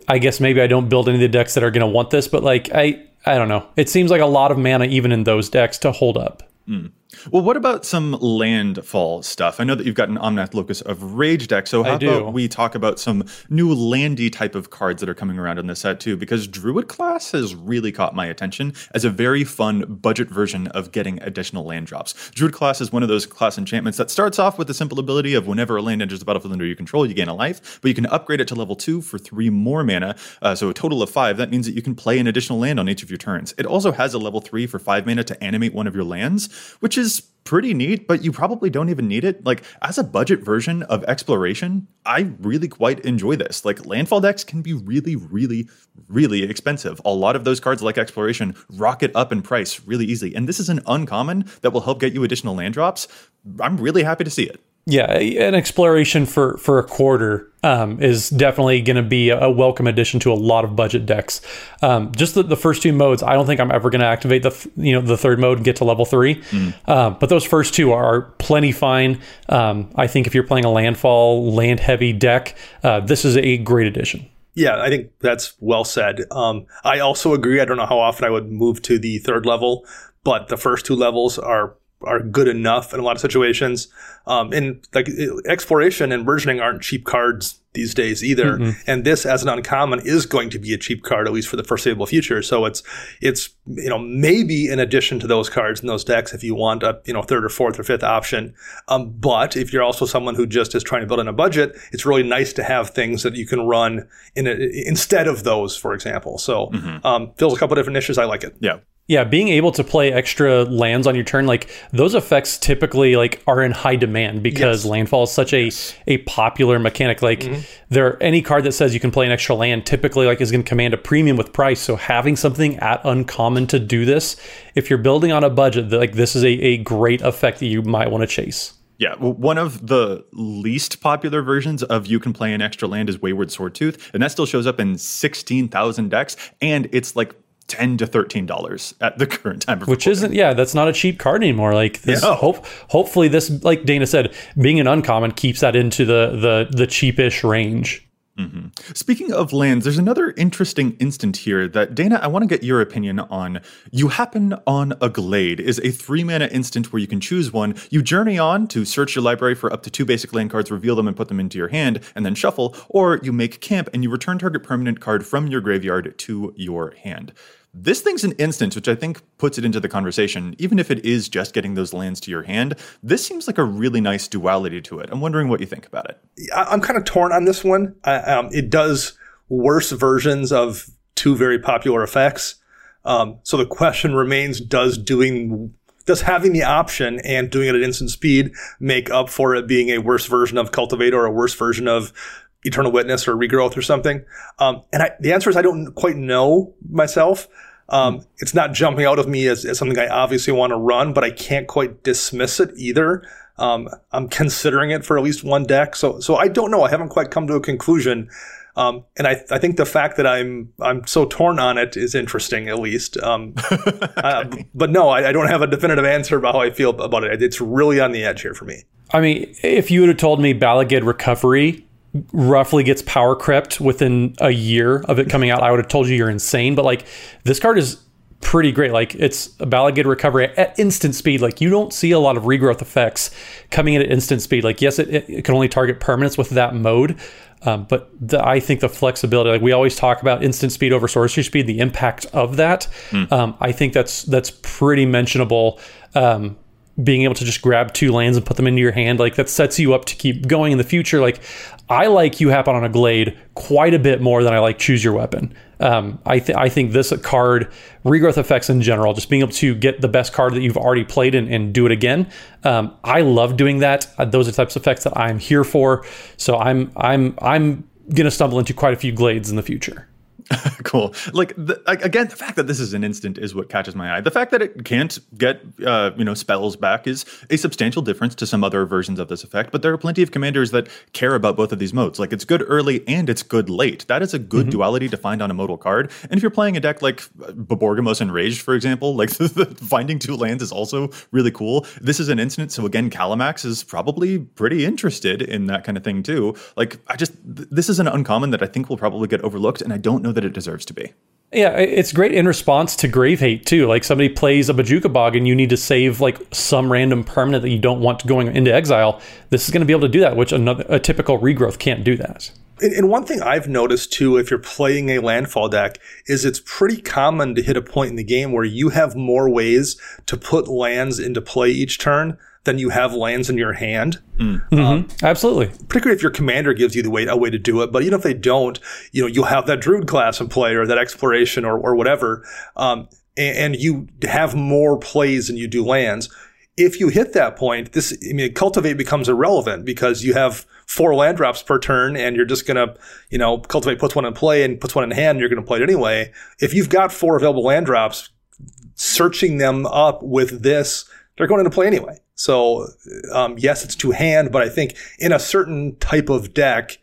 I guess maybe I don't build any of the decks that are going to want this, but like I, I don't know. It seems like a lot of mana even in those decks to hold up. Well, what about some landfall stuff? I know that you've got an Omnath Locus of Rage deck, so how about we talk about some new landy type of cards that are coming around in this set too? Because Druid class has really caught my attention as a very fun budget version of getting additional land drops. Druid class is one of those class enchantments that starts off with the simple ability of whenever a land enters the battlefield under your control, you gain a life, but you can upgrade it to level two for three more mana, uh, so a total of five. That means that you can play an additional land on each of your turns. It also has a level three for five mana to animate one of your lands, which is pretty neat, but you probably don't even need it. Like, as a budget version of exploration, I really quite enjoy this. Like, landfall decks can be really, really, really expensive. A lot of those cards, like exploration, rocket up in price really easily. And this is an uncommon that will help get you additional land drops. I'm really happy to see it. Yeah, an exploration for for a quarter um, is definitely going to be a welcome addition to a lot of budget decks. Um, just the, the first two modes, I don't think I'm ever going to activate the th- you know the third mode and get to level three. Um, but those first two are plenty fine. Um, I think if you're playing a landfall land heavy deck, uh, this is a great addition. Yeah, I think that's well said. Um, I also agree. I don't know how often I would move to the third level, but the first two levels are are good enough in a lot of situations. Um, and like exploration and burgeoning aren't cheap cards these days either. And this, as an uncommon, is going to be a cheap card at least for the foreseeable future. So it's it's you know maybe in addition to those cards in those decks if you want a you know third or fourth or fifth option. Um, but if you're also someone who just is trying to build in a budget, it's really nice to have things that you can run in a, instead of those, for example. So um, fills a couple different niches. I like it. Yeah. Yeah, being able to play extra lands on your turn, like those effects typically like are in high demand because Yes. landfall is such a a popular mechanic. Like mm-hmm. there any card that says you can play an extra land typically like is going to command a premium with price. So having something at uncommon to do this, if you're building on a budget, like this is a, a great effect that you might want to chase. Yeah, well, one of the least popular versions of you can play an extra land is Wayward Swordtooth, and that still shows up in 16,000 decks, and it's like 10 to $13 at the *laughs* current time of Which recording. isn't yeah, that's not a cheap card anymore. Like this Yeah. hope hopefully this like Dana said, being an uncommon keeps that into the the the cheapish range. Mm-hmm. Speaking of lands, there's another interesting instant here that Dana, I want to get your opinion on. You happen on a glade is a three mana instant where you can choose one. You journey on to search your library for up to two basic land cards, reveal them and put them into your hand, and then shuffle, or you make camp and you return target permanent card from your graveyard to your hand. This thing's an instant, which I think puts it into the conversation. Even if it is just getting those lands to your hand, this seems like a really nice duality to it. I'm wondering what you think about it. I'm kind of torn on this one. I, um, it does worse versions of two very popular effects. Um, so the question remains: Does doing does having the option and doing it at instant speed make up for it being a worse version of Cultivate or a worse version of Eternal Witness or Regrowth or something. Um, and I, the answer is I don't quite know myself. Um, it's not jumping out of me as, as something I obviously want to run, but I can't quite dismiss it either. Um, I'm considering it for at least one deck, so so I don't know. I haven't quite come to a conclusion. Um, and I, I think the fact that I'm I'm so torn on it is interesting, at least. Um, *laughs* uh, but no, I, I, don't have a definitive answer about how I feel about it. It's really on the edge here for me. I mean, if you would have told me Bala Ged Recovery roughly gets power crept within a year of it coming out, I would have told you you're insane. But like, this card is pretty great. Like it's a Bala Ged recovery at instant speed. Like you don't see a lot of regrowth effects coming in at instant speed. Like yes, it, it can only target permanents with that mode, um, but the, I think the flexibility, like we always talk about instant speed over sorcery speed, the impact of that, mm. um, I think that's that's pretty mentionable. Um, being able to just grab two lands and put them into your hand, like that sets you up to keep going in the future. Like I like you happen on a glade quite a bit more than I like choose your weapon. Um, I, th- I think this card, regrowth effects in general, just being able to get the best card that you've already played and, and do it again. Um, I love doing that. Uh, those are the types of effects that I'm here for. So I'm I'm I'm gonna stumble into quite a few glades in the future. *laughs* cool. Like, the, again, the fact that this is an instant is what catches my eye. The fact that it can't get uh, you know spells back is a substantial difference to some other versions of this effect. But there are plenty of commanders that care about both of these modes. Like, it's good early and it's good late. That is a good mm-hmm. duality to find on a modal card. And if you're playing a deck like Borborygmos Enraged, for example, *laughs* like finding two lands is also really cool. This is an instant, so again, Kalamax is probably pretty interested in that kind of thing too. Like, I just th- this is an uncommon that I think will probably get overlooked, and I don't know that it deserves to be. Yeah, it's great in response to grave hate too. Like somebody plays a Bojuka Bog and you need to save like some random permanent that you don't want going into exile. This is going to be able to do that, which another a typical regrowth can't do that. And one thing I've noticed too, if you're playing a landfall deck, is it's pretty common to hit a point in the game where you have more ways to put lands into play each turn than you have lands in your hand. Mm. Um, mm-hmm. Absolutely. Particularly if your commander gives you the way a way to do it. But even if they don't, you know, you'll have that druid class in play or that exploration or, or whatever. Um, and, and you have more plays than you do lands. If you hit that point, this, I mean, cultivate becomes irrelevant because you have four land drops per turn and you're just going to, you know, cultivate puts one in play and puts one in hand and you're going to play it anyway. If you've got four available land drops, searching them up with this, they're going into play anyway. So, um, yes, it's two hand, but I think in a certain type of deck,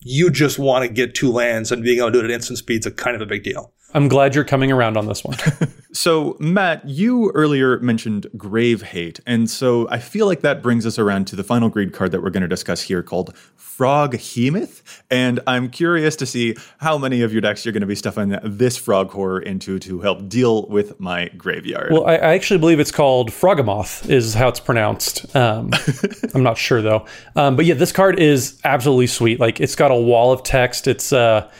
you just want to get two lands and being able to do it at instant speed is a kind of a big deal. I'm glad you're coming around on this one. *laughs* so, Matt, you earlier mentioned Grave Hate. And so I feel like that brings us around to the final greed card that we're going to discuss here called Froghemoth. And I'm curious to see how many of your decks you're going to be stuffing this frog horror into to help deal with my graveyard. Well, I, I actually believe it's called Froghemoth, is how it's pronounced. Um, *laughs* I'm not sure, though. Um, but yeah, this card is absolutely sweet. Like, it's got a wall of text. It's. Uh,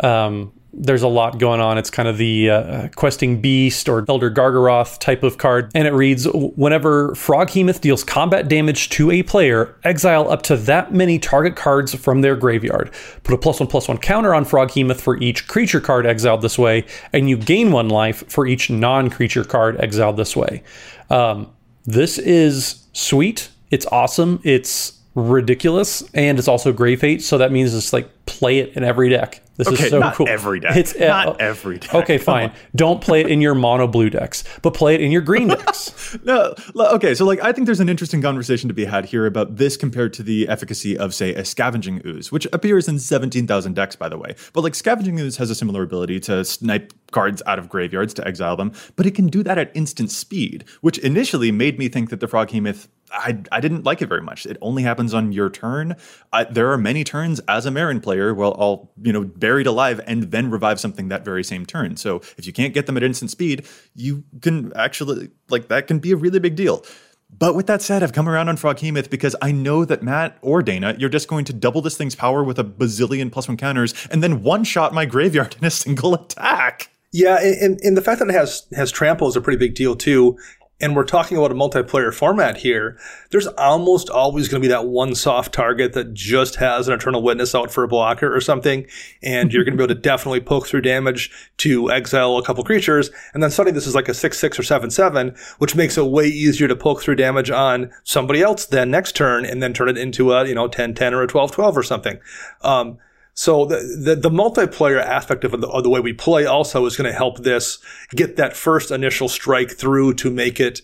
um, there's a lot going on. It's kind of the uh, questing beast or elder Gargaroth type of card, and it reads: Whenever Froghemoth deals combat damage to a player, exile up to that many target cards from their graveyard. Put a plus one plus one counter on Froghemoth for each creature card exiled this way, and you gain one life for each non-creature card exiled this way. Um, this is sweet. It's awesome. It's ridiculous, and it's also grave hate. So that means it's like play it in every deck. This okay, is so not cool. Every deck. It's uh, not every deck. Okay, fine. Don't play it in your mono blue decks, but play it in your green *laughs* decks. no, okay. So like, I think there's an interesting conversation to be had here about this compared to the efficacy of, say, a scavenging ooze, which appears in 17,000 decks, by the way. But like, scavenging ooze has a similar ability to snipe cards out of graveyards to exile them, but it can do that at instant speed, which initially made me think that the Froghemoth I, I didn't like it very much. It only happens on your turn. I, there are many turns as a Meren player where I'll, you know, buried alive and then revive something that very same turn. So if you can't get them at instant speed, you can actually, like, that can be a really big deal. But with that said, I've come around on Froghemoth because I know that Matt or Dana, you're just going to double this thing's power with a bazillion plus one counters and then one shot my graveyard in a *laughs* single attack. Yeah, and, and the fact that it has has trample is a pretty big deal too and we're talking about a multiplayer format here, there's almost always going to be that one soft target that just has an eternal witness out for a blocker or something. And you're going to be able to definitely poke through damage to exile a couple creatures. And then suddenly this is like a 6 6 or 7 7, which makes it way easier to poke through damage on somebody else then next turn and then turn it into a, you know, 10 10 or a 12 12 or something. Um, so the, the, the multiplayer aspect of the, of the way we play also is going to help this get that first initial strike through to make it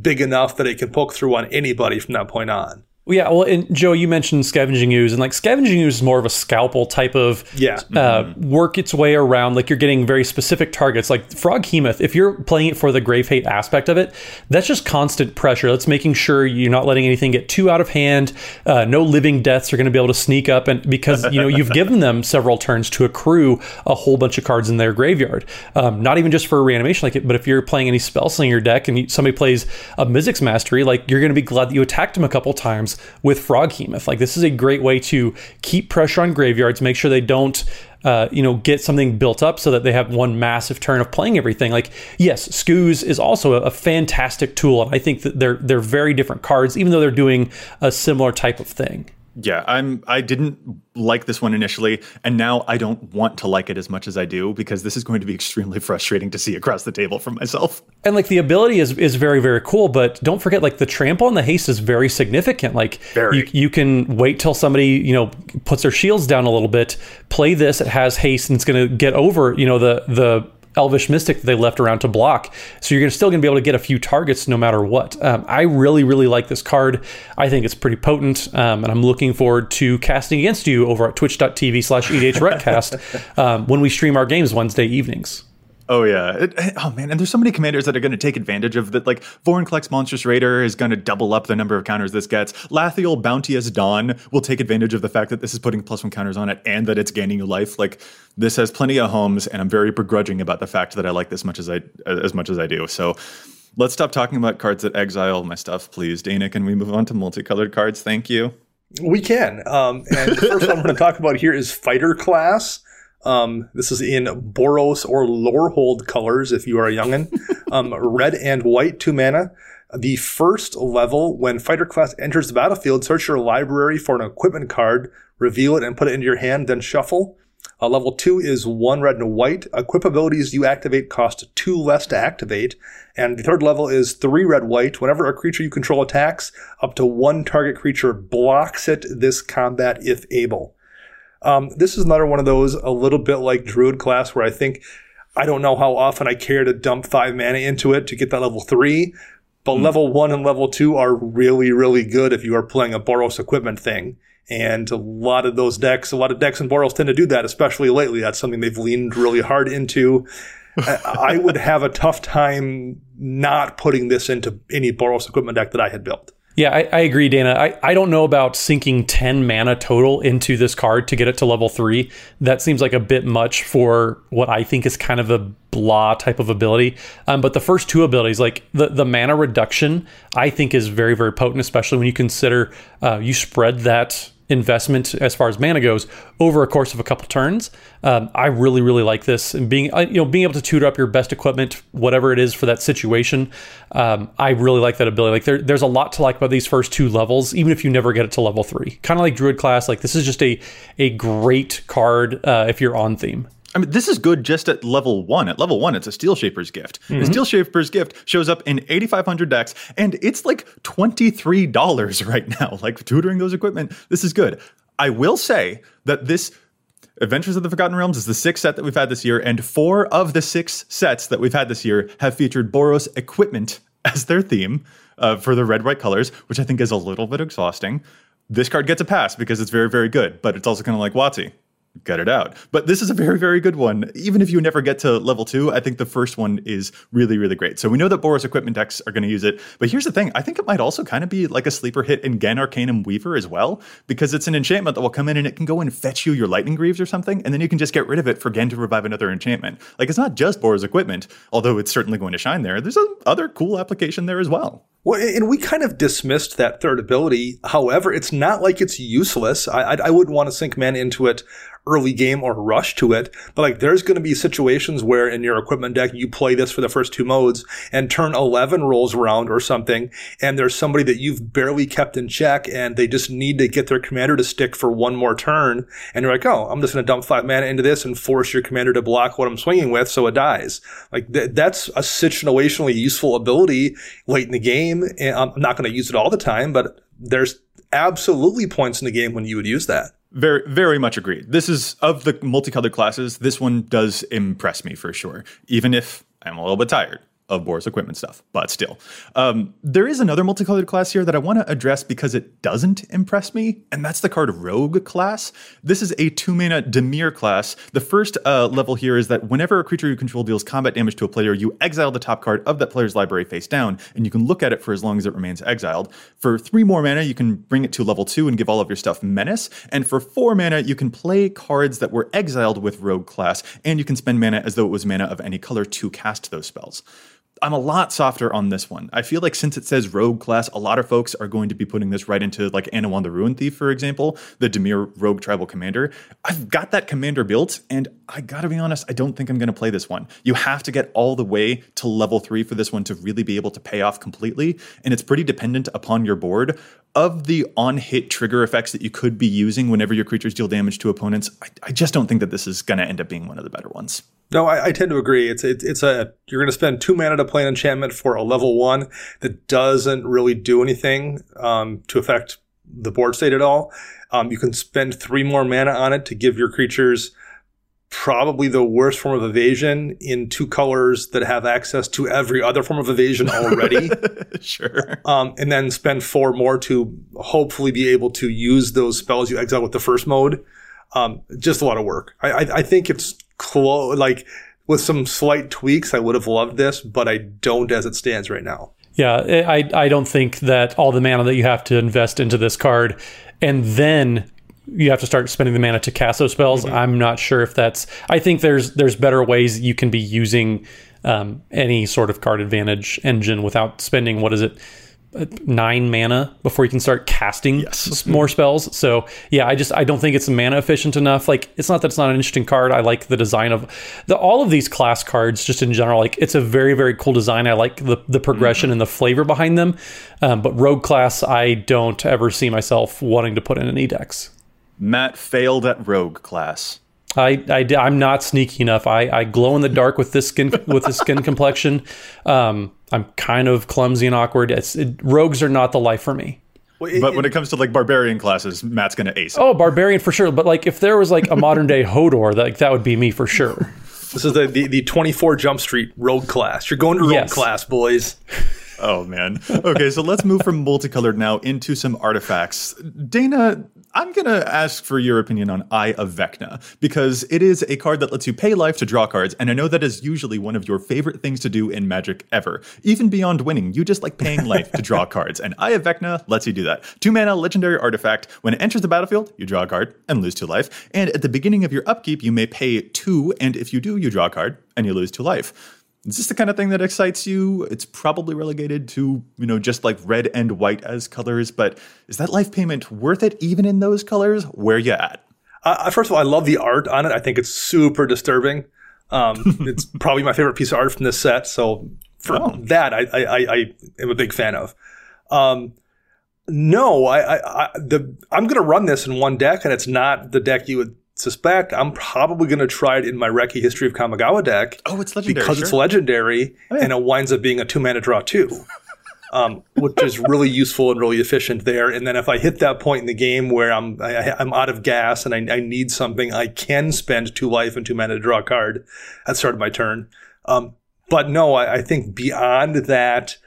big enough that it can poke through on anybody from that point on. Yeah, well, and Joe, you mentioned scavenging ooze, and like scavenging ooze is more of a scalpel type of yeah. Uh, mm-hmm. work its way around. Like you're getting very specific targets. Like Froghemoth, if you're playing it for the grave hate aspect of it, that's just constant pressure. That's making sure you're not letting anything get too out of hand. Uh, no living deaths are going to be able to sneak up, and because you know you've *laughs* given them several turns to accrue a whole bunch of cards in their graveyard. Um, not even just for reanimation, like it, but if you're playing any spell slinger deck and somebody plays a Mizzix Mastery, like you're going to be glad that you attacked them a couple times with Froghemoth. Like this is a great way to keep pressure on graveyards, make sure they don't uh, you know, get something built up so that they have one massive turn of playing everything. Like, yes, Scooze is also a, a, fantastic tool, and I think that they're they're very different cards, even though they're doing a similar type of thing. Yeah, I'm I didn't like this one initially and now I don't want to like it as much as I do because this is going to be *laughs* extremely frustrating to see across the table for myself. And like the ability is is very very cool, but don't forget like the trample and the haste is very significant. Like very. you you can wait till somebody, you know, puts their shields down a little bit, play this, it has haste and it's going to get over, you know, the the Elvish Mystic that they left around to block. So you're still going to be able to get a few targets no matter what. Um, I really, really like this card. I think it's pretty potent, um, and I'm looking forward to casting against you over at twitch.tv slash EDHRECast *laughs* um, when we stream our games Wednesday evenings. Oh yeah. It, oh man, and there's so many commanders that are going to take advantage of that. Like Vorinclex Monstrous Raider is going to double up the number of counters this gets. Lathiel Bounteous Dawn will take advantage of the fact that this is putting plus one counters on it and that it's gaining you life. Like this has plenty of homes, and I'm very begrudging about the fact that I like this much as I as much as I do. So. Let's stop talking about cards that exile my stuff, please. Dana, can we move on to multicolored cards? Thank you. We can. Um, and the first one we're going to talk about here is Fighter Class. Um, this is in Boros or Lorehold colors if you are a youngin. *laughs* um, red and white, two mana. The first level, when fighter class enters the battlefield, search your library for an equipment card, reveal it and put it into your hand, then shuffle. Uh, level two is one red and white. Equip abilities you activate cost two less to activate. And the third level is three red white. Whenever a creature you control attacks, up to one target creature blocks it this combat if able. Um, this is another one of those a little bit like Druid class where I think I don't know how often I care to dump five mana into it to get that level three, but mm. level one and level two are really, really good if you are playing a Boros equipment thing. And a lot of those decks, a lot of decks in Boros tend to do that, especially lately. That's something they've leaned really hard into. *laughs* I would have a tough time not putting this into any Boros equipment deck that I had built. Yeah, I, I, agree, Dana. I, I don't know about sinking 10 mana total into this card to get it to level three. That seems like a bit much for what I think is kind of a blah type of ability. Um, but the first two abilities, like the, the mana reduction, I think is very, very potent, especially when you consider uh, you spread that investment as far as mana goes over a course of a couple turns. Um, I really, really like this, and being uh, you know being able to tutor up your best equipment, whatever it is for that situation. Um, I really like that ability. Like there, there's a lot to like about these first two levels, even if you never get it to level three. Kind of like Druid class. Like this is just a a great card uh, if you're on theme. I mean, this is good just at level one. At level one, it's a Steel Shaper's Gift. Mm-hmm. The Steel Shaper's Gift shows up in 8,500 decks, and it's like $23 *laughs* right now. Like tutoring those equipment, this is good. I will say that this Adventures of the Forgotten Realms is the sixth set that we've had this year, and four of the six sets that we've had this year have featured Boros equipment *laughs* as their theme uh, for the red white colors, which I think is a little bit exhausting. This card gets a pass because it's very, very good, but it's also kind of like WotC gut it out. But this is a very, very good one. Even if you never get to level two, I think the first one is really, really great. So we know that Boros equipment decks are going to use it. But here's the thing I think it might also kind of be like a sleeper hit in Genn Arcanum Weaver as well, because it's an enchantment that will come in and it can go and fetch you your Lightning Greaves or something, and then you can just get rid of it for Genn to revive another enchantment. Like it's not just Boros equipment, although it's certainly going to shine there. There's other cool application there as well. Well, and we kind of dismissed that third ability. However, it's not like it's useless. I, I, I wouldn't want to sink men into it early game or rush to it. But like there's going to be situations where in your equipment deck, you play this for the first two modes and turn 11 rolls around or something. And there's somebody that you've barely kept in check and they just need to get their commander to stick for one more turn. And you're like, oh, I'm just going to dump five mana into this and force your commander to block what I'm swinging with so it dies. Like th- that's a situationally useful ability late in the game. And I'm not going to use it all the time, but there's absolutely points in the game when you would use that. Very, very much agreed. This is of the multicolored classes. This one does impress me for sure, even if I'm a little bit tired of Boros equipment stuff, but still. Um, there is another multicolored class here that I want to address because it doesn't impress me, and that's the card Rogue class. This is a two mana Dimir class. The first uh, level here is that whenever a creature you control deals combat damage to a player, you exile the top card of that player's library face down, and you can look at it for as long as it remains exiled. For three more mana, you can bring it to level two and give all of your stuff Menace, and for four mana, you can play cards that were exiled with Rogue class, and you can spend mana as though it was mana of any color to cast those spells. I'm a lot softer on this one. I feel like since it says rogue class, a lot of folks are going to be putting this right into like Anowon the Ruin Thief, for example, the Dimir rogue tribal commander. I've got that commander built, and I gotta be honest, I don't think I'm gonna play this one. You have to get all the way to level three for this one to really be able to pay off completely, and it's pretty dependent upon your board. Of the on hit trigger effects that you could be using whenever your creatures deal damage to opponents, I, I just don't think that this is gonna end up being one of the better ones. No, I, I, tend to agree. It's it, it's a you're going to spend two mana to play an enchantment for a level one that doesn't really do anything um, to affect the board state at all. Um, you can spend three more mana on it to give your creatures probably the worst form of evasion in two colors that have access to every other form of evasion already. *laughs* sure. Um, and then spend four more to hopefully be able to use those spells you exile with the first mode. Um, just a lot of work. I, I, I think it's close, like with some slight tweaks, I would have loved this, but I don't as it stands right now. Yeah, I I don't think that all the mana that you have to invest into this card, and then you have to start spending the mana to cast those spells. Mm-hmm. I'm not sure if that's. I think there's there's better ways you can be using um, any sort of card advantage engine without spending what is it nine mana before you can start casting yes. more spells. So yeah, I just I don't think it's mana efficient enough. Like it's not that it's not an interesting card. I like the design of the all of these class cards just in general. Like it's a very very cool design. I like the the progression mm-hmm. and the flavor behind them. Um, but rogue class, I don't ever see myself wanting to put in any decks. Matt failed at rogue class. I, I I'm not sneaky enough. I, I glow in the dark with this skin *laughs* with the skin complexion. Um, I'm kind of clumsy and awkward. It's it, rogues are not the life for me. but when it comes to like barbarian classes, Matt's gonna ace. It. Oh, barbarian for sure. But like if there was like a modern day Hodor, that like, that would be me for sure. *laughs* This is the, the, the 24 Jump Street rogue class. You're going to rogue yes. class, boys. Oh man. Okay, so let's move from multicolored now into some artifacts. Dana, I'm going to ask for your opinion on Eye of Vecna because it is a card that lets you pay life to draw cards, and I know that is usually one of your favorite things to do in Magic ever. Even beyond winning, you just like paying life to draw *laughs* cards, and Eye of Vecna lets you do that. Two mana legendary artifact. When it enters the battlefield, you draw a card and lose two life, and at the beginning of your upkeep, you may pay two, and if you do, you draw a card and you lose two life. Is this the kind of thing that excites you? It's probably relegated to, you know, just like red and white as colors, but is that life payment worth it even in those colors? Where you at? Uh, first of all, I love the art on it. I think it's super disturbing. Um, *laughs* it's probably my favorite piece of art from this set. So for oh. that, I, I, I, am a big fan of. Um, no, I, I, I the I'm going to run this in one deck, and it's not the deck you would suspect I'm probably going to try it in my Reki History of Kamigawa deck. Oh, it's legendary. Because sure. it's legendary oh, yeah. and it winds up being a two mana draw two. *laughs* Um, which is really useful and really efficient there. And then if I hit that point in the game where I'm I, am out of gas and I, I, need something, I can spend two life and two mana to draw a card at the start of my turn. Um, but no, I, I, think beyond that,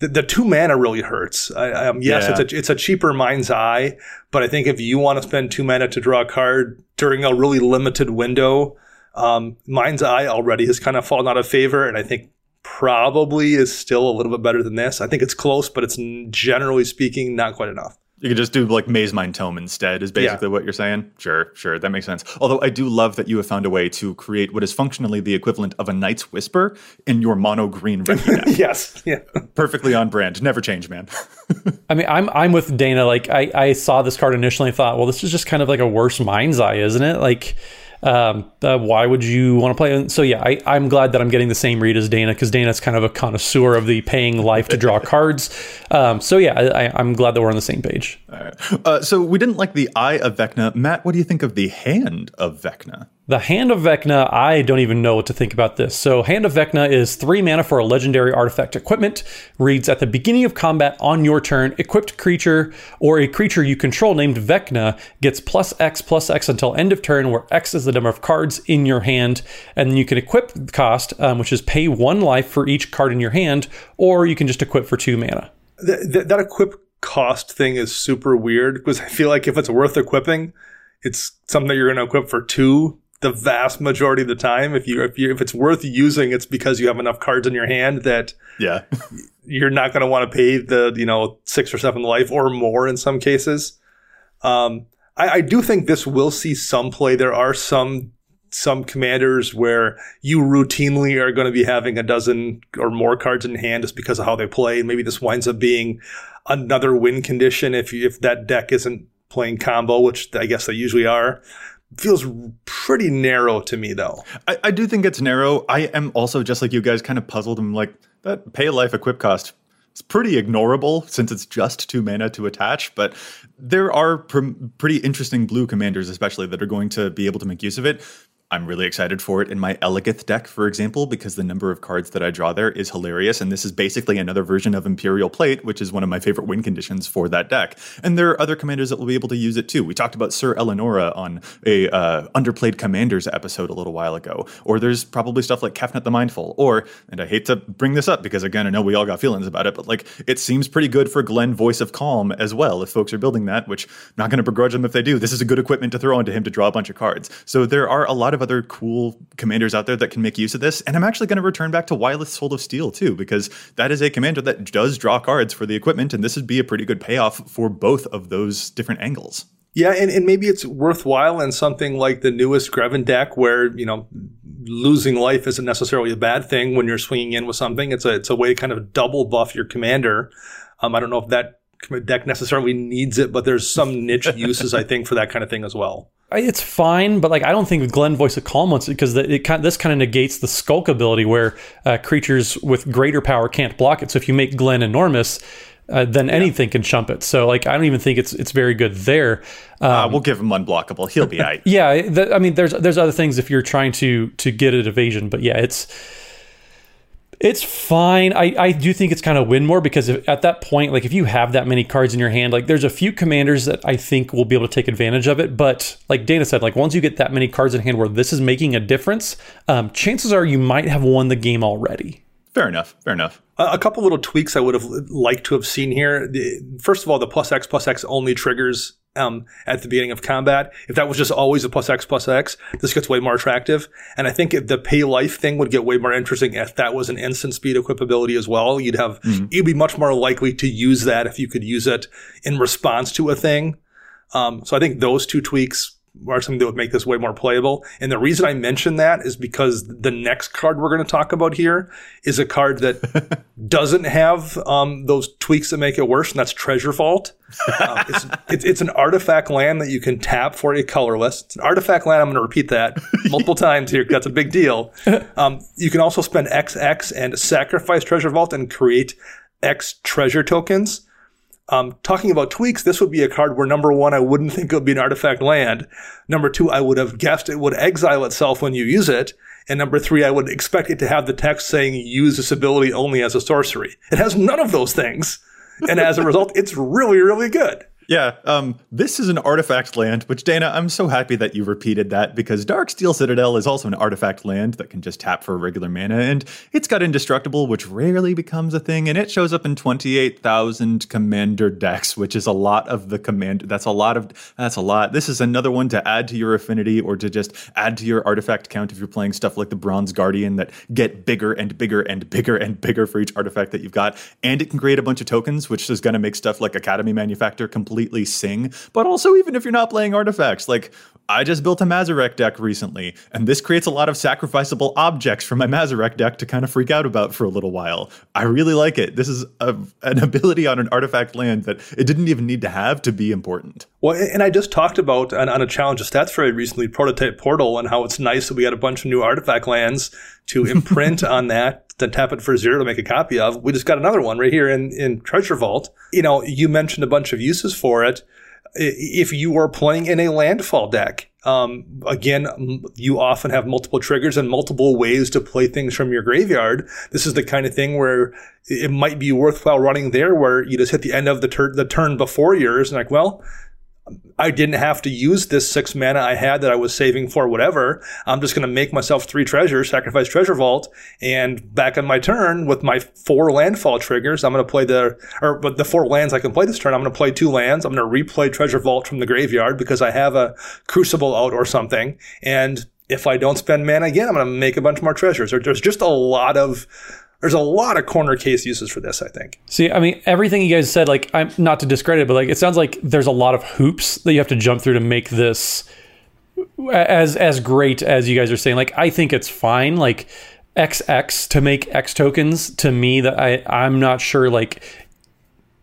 the, the two mana really hurts. I, um, yes, yeah. it's a it's a cheaper mind's eye, but I think if you want to spend two mana to draw a card during a really limited window, um, mind's eye already has kind of fallen out of favor, and I think probably is still a little bit better than this. I think it's close, but it's generally speaking not quite enough. You could just do like Maze Mind Tome instead, is basically yeah. what you're saying. Sure, sure, that makes sense. Although I do love that you have found a way to create what is functionally the equivalent of a Night's Whisper in your mono green *laughs* yes, yeah, perfectly on brand. Never change, man. *laughs* I mean, I'm I'm with Dana. Like, I I saw this card initially and thought, well, this is just kind of like a worse mind's eye, isn't it? Like um, uh, why would you want to play? And so yeah, I, I'm glad that I'm getting the same read as Dana because Dana's kind of a connoisseur of the paying life to draw *laughs* cards. Um, so yeah, I, am glad that we're on the same page. Uh, so we didn't like the eye of Vecna. Matt, what do you think of the hand of Vecna? The Hand of Vecna, I don't even know what to think about this. So, Hand of Vecna is three mana for a legendary artifact equipment. Reads at the beginning of combat on your turn, equipped creature or a creature you control named Vecna gets plus X plus X until end of turn, where X is the number of cards in your hand. And then you can equip cost, um, which is pay one life for each card in your hand, or you can just equip for two mana. That equip cost thing is super weird because I feel like if it's worth equipping, it's something that you're going to equip for two the vast majority of the time. If you if you if it's worth using, it's because you have enough cards in your hand that yeah *laughs* you're not going to want to pay the you know six or seven life or more in some cases. Um, I, I do think this will see some play. There are some some commanders where you routinely are going to be having a dozen or more cards in hand just because of how they play. Maybe this winds up being another win condition if if that deck isn't playing combo, which I guess they usually are feels pretty narrow to me though. I, I, do think it's narrow. I am also just like you guys kind of puzzled. I'm like, that pay life equip cost is pretty ignorable since it's just two mana to attach, but there are pr- pretty interesting blue commanders, especially that are going to be able to make use of it. I'm really excited for it in my Eligeth deck, for example, because the number of cards that I draw there is hilarious. And this is basically another version of Imperial Plate, which is one of my favorite win conditions for that deck. And there are other commanders that will be able to use it too. We talked about Sir Elenora on a uh, Underplayed Commanders episode a little while ago. Or there's probably stuff like Kefnet the Mindful. Or, and I hate to bring this up because again, I know we all got feelings about it, but like it seems pretty good for Glenn Voice of Calm as well if folks are building that, which I'm not going to begrudge them if they do. This is a good equipment to throw into him to draw a bunch of cards. So there are a lot of other cool commanders out there that can make use of this. And I'm actually going to return back to Wyleth Soul of Steel too, because that is a commander that does draw cards for the equipment, and this would be a pretty good payoff for both of those different angles. Yeah, and, and maybe it's worthwhile in something like the newest Greven deck where, you know, losing life isn't necessarily a bad thing when you're swinging in with something. It's a, it's a way to kind of double buff your commander. Um, I don't know if that deck necessarily needs it, but there's some niche *laughs* uses, I think, for that kind of thing as well it's fine, but like I don't think Glenn Voice of Calm wants it because it kind this kind of negates the skulk ability where uh, creatures with greater power can't block it. So if you make Glenn enormous, uh, then yeah. anything can chump it. So like I don't even think it's it's very good there. Uh, um, uh, we'll give him unblockable. He'll be *laughs* right. yeah, the, I mean there's there's other things if you're trying to to get an evasion, but yeah, it's it's fine. I, I do think it's kind of win more because if, at that point, like if you have that many cards in your hand, like there's a few commanders that I think will be able to take advantage of it. But like Dana said, like once you get that many cards in hand where this is making a difference, um, chances are you might have won the game already. Fair enough. Fair enough. A couple little tweaks I would have liked to have seen here. First of all, the plus X plus X only triggers um, at the beginning of combat. If that was just always a plus X plus X, this gets way more attractive. And I think if the pay life thing would get way more interesting if that was an instant speed equipability as well. You'd have, mm-hmm. you'd be much more likely to use that if you could use it in response to a thing. Um, so I think those two tweaks are something that would make this way more playable. And the reason I mention that is because the next card we're going to talk about here is a card that *laughs* doesn't have um, those tweaks that make it worse, and that's Treasure Vault. Uh, it's, *laughs* it's, it's, an artifact land that you can tap for a colorless. It's an artifact land. I'm going to repeat that *laughs* multiple times here. That's a big deal. Um, you can also spend XX and sacrifice Treasure Vault and create X treasure tokens. Um, talking about tweaks, this would be a card where number one, I wouldn't think it would be an artifact land. Number two, I would have guessed it would exile itself when you use it. And number three, I would expect it to have the text saying use this ability only as a sorcery. It has none of those things. And as a result, it's really, really good. Yeah, um, this is an artifact land, which Dana, I'm so happy that you repeated that because Darksteel Citadel is also an artifact land that can just tap for regular mana, and it's got indestructible, which rarely becomes a thing, and it shows up in 28,000 commander decks, which is a lot of the command. That's a lot of that's a lot. This is another one to add to your affinity or to just add to your artifact count if you're playing stuff like the Bronze Guardian that get bigger and bigger and bigger and bigger for each artifact that you've got, and it can create a bunch of tokens, which is going to make stuff like Academy Manufactor complete completely sing. But also, even if you're not playing artifacts, like I just built a Mazirek deck recently, and this creates a lot of sacrificable objects for my Mazirek deck to kind of freak out about for a little while. I really like it. This is a, an ability on an artifact land that it didn't even need to have to be important. Well, and I just talked about on, on a challenge of stats very recently, Prototype Portal, and how it's nice that we got a bunch of new artifact lands to imprint *laughs* on that, to tap it for zero to make a copy of. We just got another one right here in, in Treasure Vault. You know, you mentioned a bunch of uses for it if you are playing in a landfall deck, um, again, you often have multiple triggers and multiple ways to play things from your graveyard. This is the kind of thing where it might be worthwhile running there, where you just hit the end of the, tur- the turn before yours, and like, well, I didn't have to use this six mana I had that I was saving for whatever. I'm just going to make myself three treasures, sacrifice treasure vault, and back on my turn with my four landfall triggers, I'm going to play the, or but the four lands I can play this turn, I'm going to play two lands. I'm going to replay treasure vault from the graveyard because I have a crucible out or something. And if I don't spend mana again, I'm going to make a bunch more treasures. There's just a lot of there's a lot of corner case uses for this, I think. See, I mean, everything you guys said, like, I'm not to discredit, but like, it sounds like there's a lot of hoops that you have to jump through to make this as as great as you guys are saying. Like, I think it's fine. Like, XX to make X tokens to me that I I'm not sure like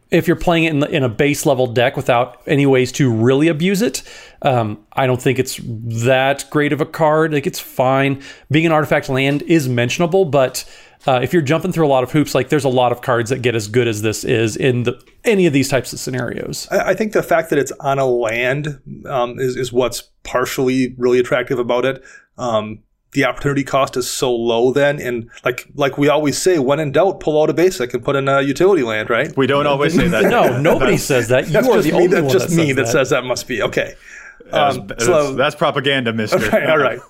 if you're playing it in, in, a base level deck without any ways to really abuse it, um, I don't think it's that great of a card. Like it's fine. Being an artifact land is mentionable, but uh, if you're jumping through a lot of hoops, like there's a lot of cards that get as good as this is in the, any of these types of scenarios. I, I think the fact that it's on a land um, is, is what's partially really attractive about it. Um, the opportunity cost is so low then and like like we always say when in doubt pull out a basic and put in a utility land right? We don't always say that. *laughs* No nobody *laughs* says that. You that's are just the me, only that's one just that me says that, that. says that must be okay. Um, that's, so, that's propaganda mister. *laughs* Okay, all right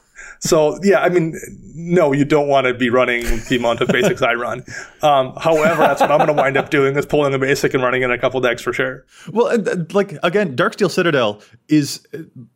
so yeah, I mean, no, you don't want to be running the amount of basics I run. Um, however, that's what I'm going to wind up doing is pulling the basic and running in a couple decks for sure. Well, like again, Darksteel Citadel is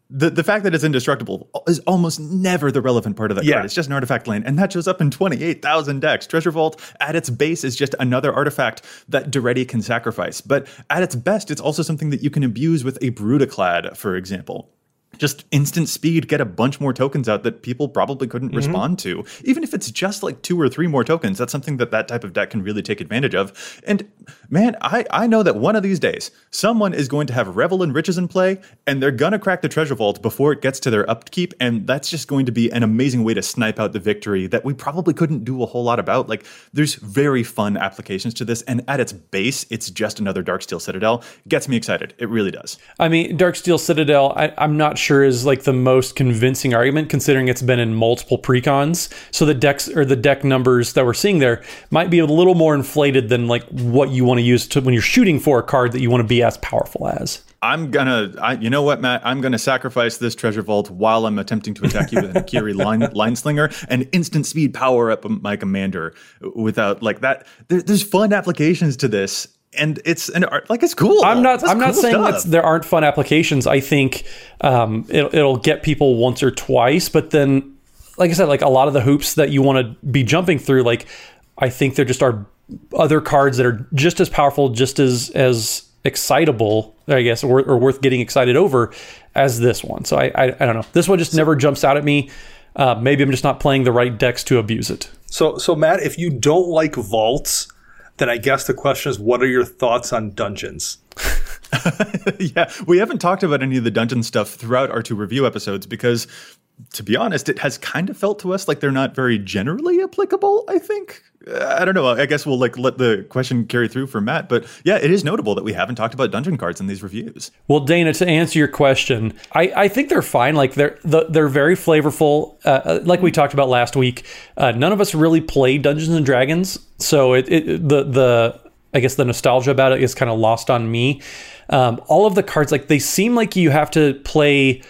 the the fact that it's indestructible is almost never the relevant part of that yeah. card. It's just an artifact land, and that shows up in twenty eight thousand decks. Treasure Vault at its base is just another artifact that Daretti can sacrifice, but at its best, it's also something that you can abuse with a Brudiclad, for example just instant speed, get a bunch more tokens out that people probably couldn't mm-hmm. respond to. Even if it's just like two or three more tokens, that's something that that type of deck can really take advantage of. And man, I, I know that one of these days, someone is going to have Revel in Riches in play, and they're going to crack the treasure vault before it gets to their upkeep. And that's just going to be an amazing way to snipe out the victory that we probably couldn't do a whole lot about. Like, there's very fun applications to this. And at its base, it's just another Darksteel Citadel. Gets me excited. It really does. I mean, Darksteel Citadel, I, I'm not sure is like the most convincing argument considering it's been in multiple precons. So the decks or the deck numbers that we're seeing there might be a little more inflated than like what you want to use to when you're shooting for a card that you want to be as powerful as. I'm gonna, I, you know what, Matt? I'm gonna sacrifice this treasure vault while I'm attempting to attack you with an Akiri *laughs* line, line slinger and instant speed power up my commander without like that. There, there's fun applications to this, and it's an art like it's cool. I'm not. That's I'm cool not saying that there aren't fun applications. I think um, it, it'll get people once or twice, but then, like I said, like a lot of the hoops that you want to be jumping through, like I think there just are other cards that are just as powerful, just as as excitable, I guess, or, or worth getting excited over as this one. So I, I, I don't know. This one just so, never jumps out at me. Uh, maybe I'm just not playing the right decks to abuse it. So, so Matt, if you don't like vaults, then I guess the question is, what are your thoughts on dungeons? *laughs* *laughs* yeah, we haven't talked about any of the dungeon stuff throughout our two review episodes because, to be honest, it has kind of felt to us like they're not very generally applicable. I think I don't know. I guess we'll like let the question carry through for Matt, but yeah, it is notable that we haven't talked about dungeon cards in these reviews. Well, Dana, to answer your question, I, I think they're fine. Like they're they're very flavorful. Uh, uh like we talked about last week, uh, none of us really played Dungeons and Dragons, so it, it the the I guess the nostalgia about it is kind of lost on me. Um, all of the cards, like they seem like you have to play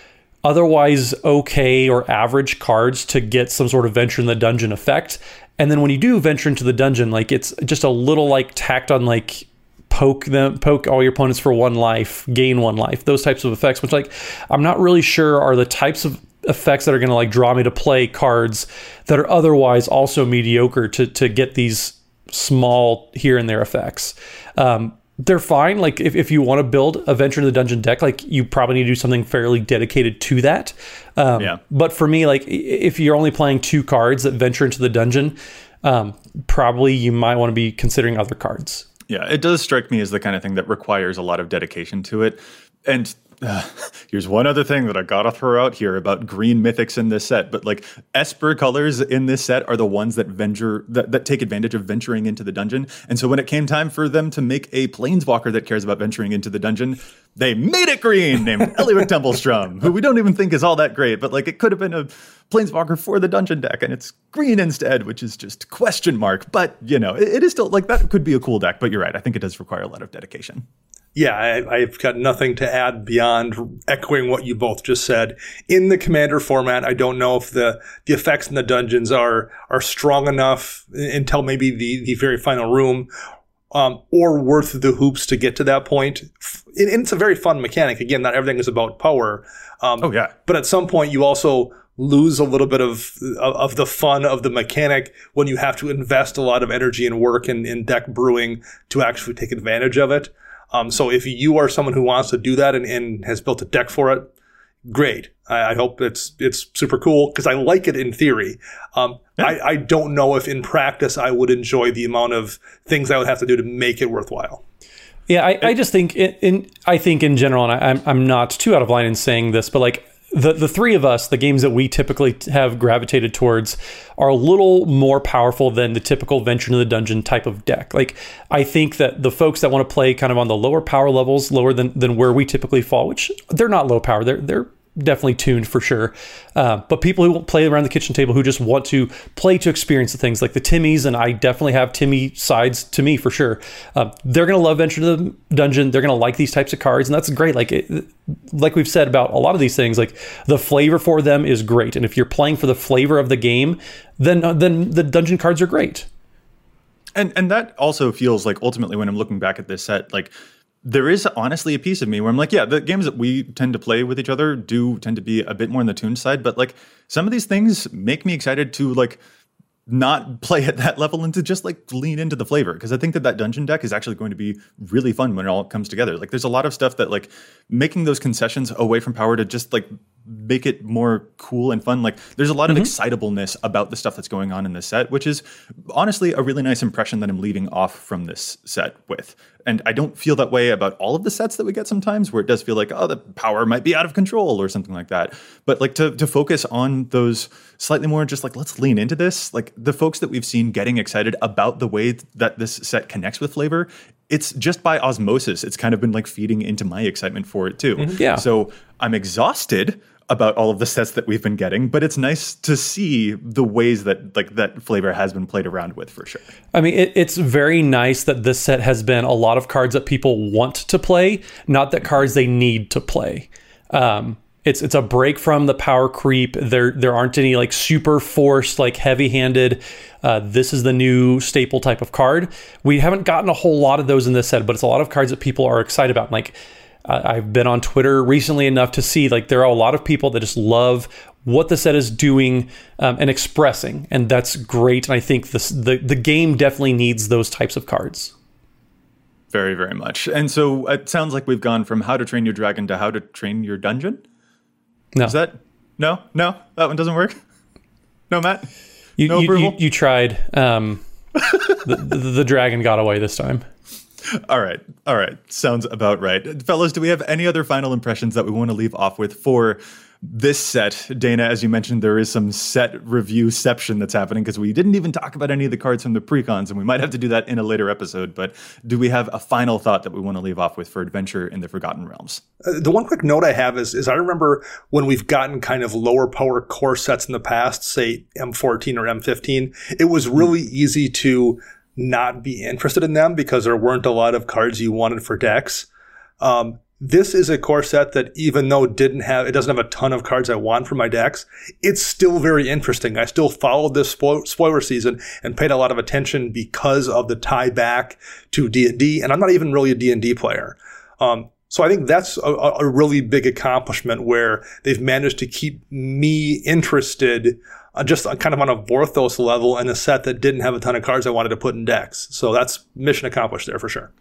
otherwise okay or average cards to get some sort of venture in the dungeon effect. And then when you do venture into the dungeon, like it's just a little like tacked on like poke them poke all your opponents for one life, gain one life, those types of effects, which like I'm not really sure are the types of effects that are gonna like draw me to play cards that are otherwise also mediocre to to get these small here and there effects. Um, they're fine. Like if, if you want to build a venture in the dungeon deck, like you probably need to do something fairly dedicated to that. Um, Yeah. But for me, like if you're only playing two cards that venture into the dungeon, um, probably you might want to be considering other cards. Yeah, it does strike me as the kind of thing that requires a lot of dedication to it. And uh, *sighs* here's one other thing that I gotta throw out here about green mythics in this set. But like Esper colors in this set are the ones that venture that, that take advantage of venturing into the dungeon. And so when it came time for them to make a planeswalker that cares about venturing into the dungeon, they made it green, named *laughs* Ellywick Tumblestrum, who we don't even think is all that great, but like it could have been a planeswalker for the dungeon deck, and it's green instead, which is just question mark. But you know, it, it is still like that could be a cool deck. But you're right, I think it does require a lot of dedication. Yeah, I, I've got nothing to add beyond echoing what you both just said. In the commander format, I don't know if the, the effects in the dungeons are are strong enough until maybe the, the very final room, um, or worth the hoops to get to that point. And and it's a very fun mechanic. Again, not everything is about power. Um, Oh yeah, but at some point you also lose a little bit of of the fun of the mechanic when you have to invest a lot of energy and work in, in deck brewing to actually take advantage of it. Um, so if you are someone who wants to do that and, and has built a deck for it, great. I, I hope it's it's super cool because I like it in theory. Um, I, I don't know if in practice I would enjoy the amount of things I would have to do to make it worthwhile. Yeah, I, I just think in, in I think in general, and I, I'm I'm not too out of line in saying this, but like the the three of us, the games that we typically have gravitated towards are a little more powerful than the typical venture into the dungeon type of deck. Like I think that the folks that want to play kind of on the lower power levels, lower than than where we typically fall, which they're not low power, they're they're definitely tuned for sure. Uh, but people who play around the kitchen table who just want to play to experience the things like the Timmies, and I definitely have Timmy sides to me for sure. Uh, they're gonna love Venture to the Dungeon. They're gonna like these types of cards, and that's great. Like it, like we've said about a lot of these things, like the flavor for them is great. And if you're playing for the flavor of the game, then uh, then the dungeon cards are great. and and that also feels like ultimately when I'm looking back at this set, like there is honestly a piece of me where I'm like, yeah, the games that we tend to play with each other do tend to be a bit more on the tuned side, but like some of these things make me excited to like not *laughs* play at that level and to just like lean into the flavor because I think that that dungeon deck is actually going to be really fun when it all comes together. Like there's a lot of stuff that like making those concessions away from power to just like make it more cool and fun. Like there's a lot of mm-hmm. excitableness about the stuff that's going on in this set, which is honestly a really nice impression that I'm leaving off from this set with. And I don't feel that way about all of the sets that we get sometimes where it does feel like, oh, the power might be out of control or something like that. But like to, to focus on those slightly more just like, let's lean into this. Like the folks that we've seen getting excited about the way that this set connects with flavor, it's just by osmosis. It's kind of been like feeding into my excitement for it too. Mm-hmm. yeah. So I'm exhausted about all of the sets that we've been getting, but it's nice to see the ways that like that flavor has been played around with for sure. I mean, it, it's very nice that this set has been a lot of cards that people want to play, not that cards they need to play. Um, it's it's a break from the power creep. There there aren't any like super forced, like heavy handed. Uh, this is the new staple type of card. We haven't gotten a whole lot of those in this set, but it's a lot of cards that people are excited about. Like I've been on Twitter recently enough to see like there are a lot of people that just love what the set is doing um, and expressing, and that's great. And I think this the the game definitely needs those types of cards. Very, very much. And so it sounds like we've gone from how to train your dragon to how to train your dungeon. No, Is that no, no, that one doesn't work. No, Matt. you, no you, you, you tried. Um, *laughs* the, the, the dragon got away this time. *laughs* All right, all right, sounds about right, fellas. Do we have any other final impressions that we want to leave off with for this set? Dana, as you mentioned, there is some set reviewception that's happening because we didn't even talk about any of the cards from the precons, and we might have to do that in a later episode. But do we have a final thought that we want to leave off with for Adventure in the Forgotten Realms? Uh, the one quick note I have is, is I remember when we've gotten kind of lower power core sets in the past, say M14 or M15, it was really easy to not be interested in them because there weren't a lot of cards you wanted for decks. Um, this is a core set that even though it didn't have, it doesn't have a ton of cards I want for my decks, it's still very interesting. I still followed this spo- spoiler season and paid a lot of attention because of the tie back to D&D. And I'm not even really a D&D player. Um, so I think that's a, a really big accomplishment where they've managed to keep me interested Uh, just kind of on a Vorthos level in a set that didn't have a ton of cards I wanted to put in decks. So that's mission accomplished there for sure.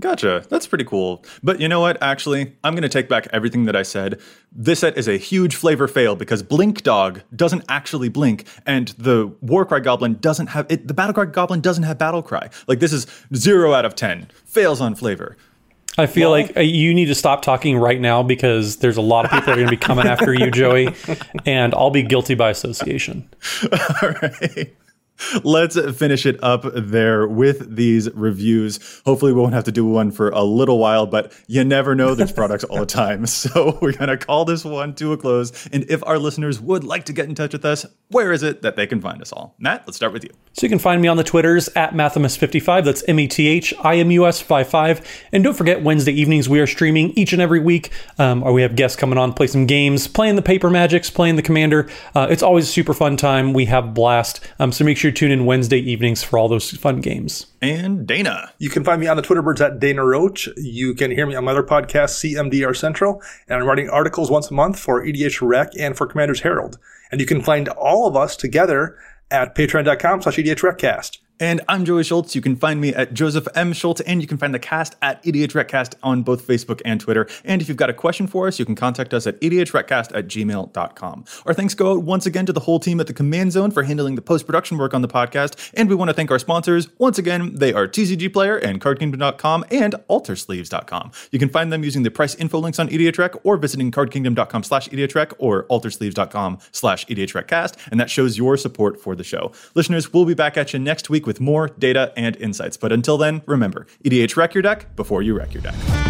Gotcha. That's pretty cool. But you know what? Actually, I'm going to take back everything that I said. This set is a huge flavor fail because Blink Dog doesn't actually blink, and the Warcry Goblin doesn't have it. The Battlecry Goblin doesn't have Battlecry. Like this is zero out of ten. Fails on flavor. I feel well, like uh, you need to stop talking right now because there's a lot of people that are going to be coming after you, Joey, *laughs* and I'll be guilty by association. All right. Let's finish it up there with these reviews. Hopefully, we won't have to do one for a little while, but you never know. There's products all the *laughs* time. So we're going to call this one to a close. And if our listeners would like to get in touch with us, where is it that they can find us all? Matt, let's start with you. So you can find me on the Twitters at Mathimus55. That's M E T H I M U S 55. And don't forget, Wednesday evenings we are streaming each and every week. Um, we have guests coming on, play some games, playing the Paper Magics, playing the Commander. Uh, it's always a super fun time. We have blast. Um, so make sure you tune in Wednesday evenings for all those fun games. And Dana. You can find me on the Twitter birds at Dana Roach. You can hear me on my other podcast, CMDR Central. And I'm writing articles once a month for EDH Rec and for Commander's Herald. And you can find all of us together at patreon.com slash edhrecast. And I'm Joey Schultz. You can find me at Joseph M. Schultz, and you can find the cast at EDHRECast on both Facebook and Twitter. And if you've got a question for us, you can contact us at EDHRECast at gmail.com. Our thanks go out once again to the whole team at the Command Zone for handling the post production work on the podcast. And we want to thank our sponsors. Once again, they are TCG Player and CardKingdom.com and AlterSleeves.com. You can find them using the price info links on EDHREC or visiting CardKingdom.com slash EDHREC or AlterSleeves.com slash EDHRECast. And that shows your support for the show. Listeners, we'll be back at you next week with more data and insights. But until then, remember EDH wreck your deck before you wreck your deck.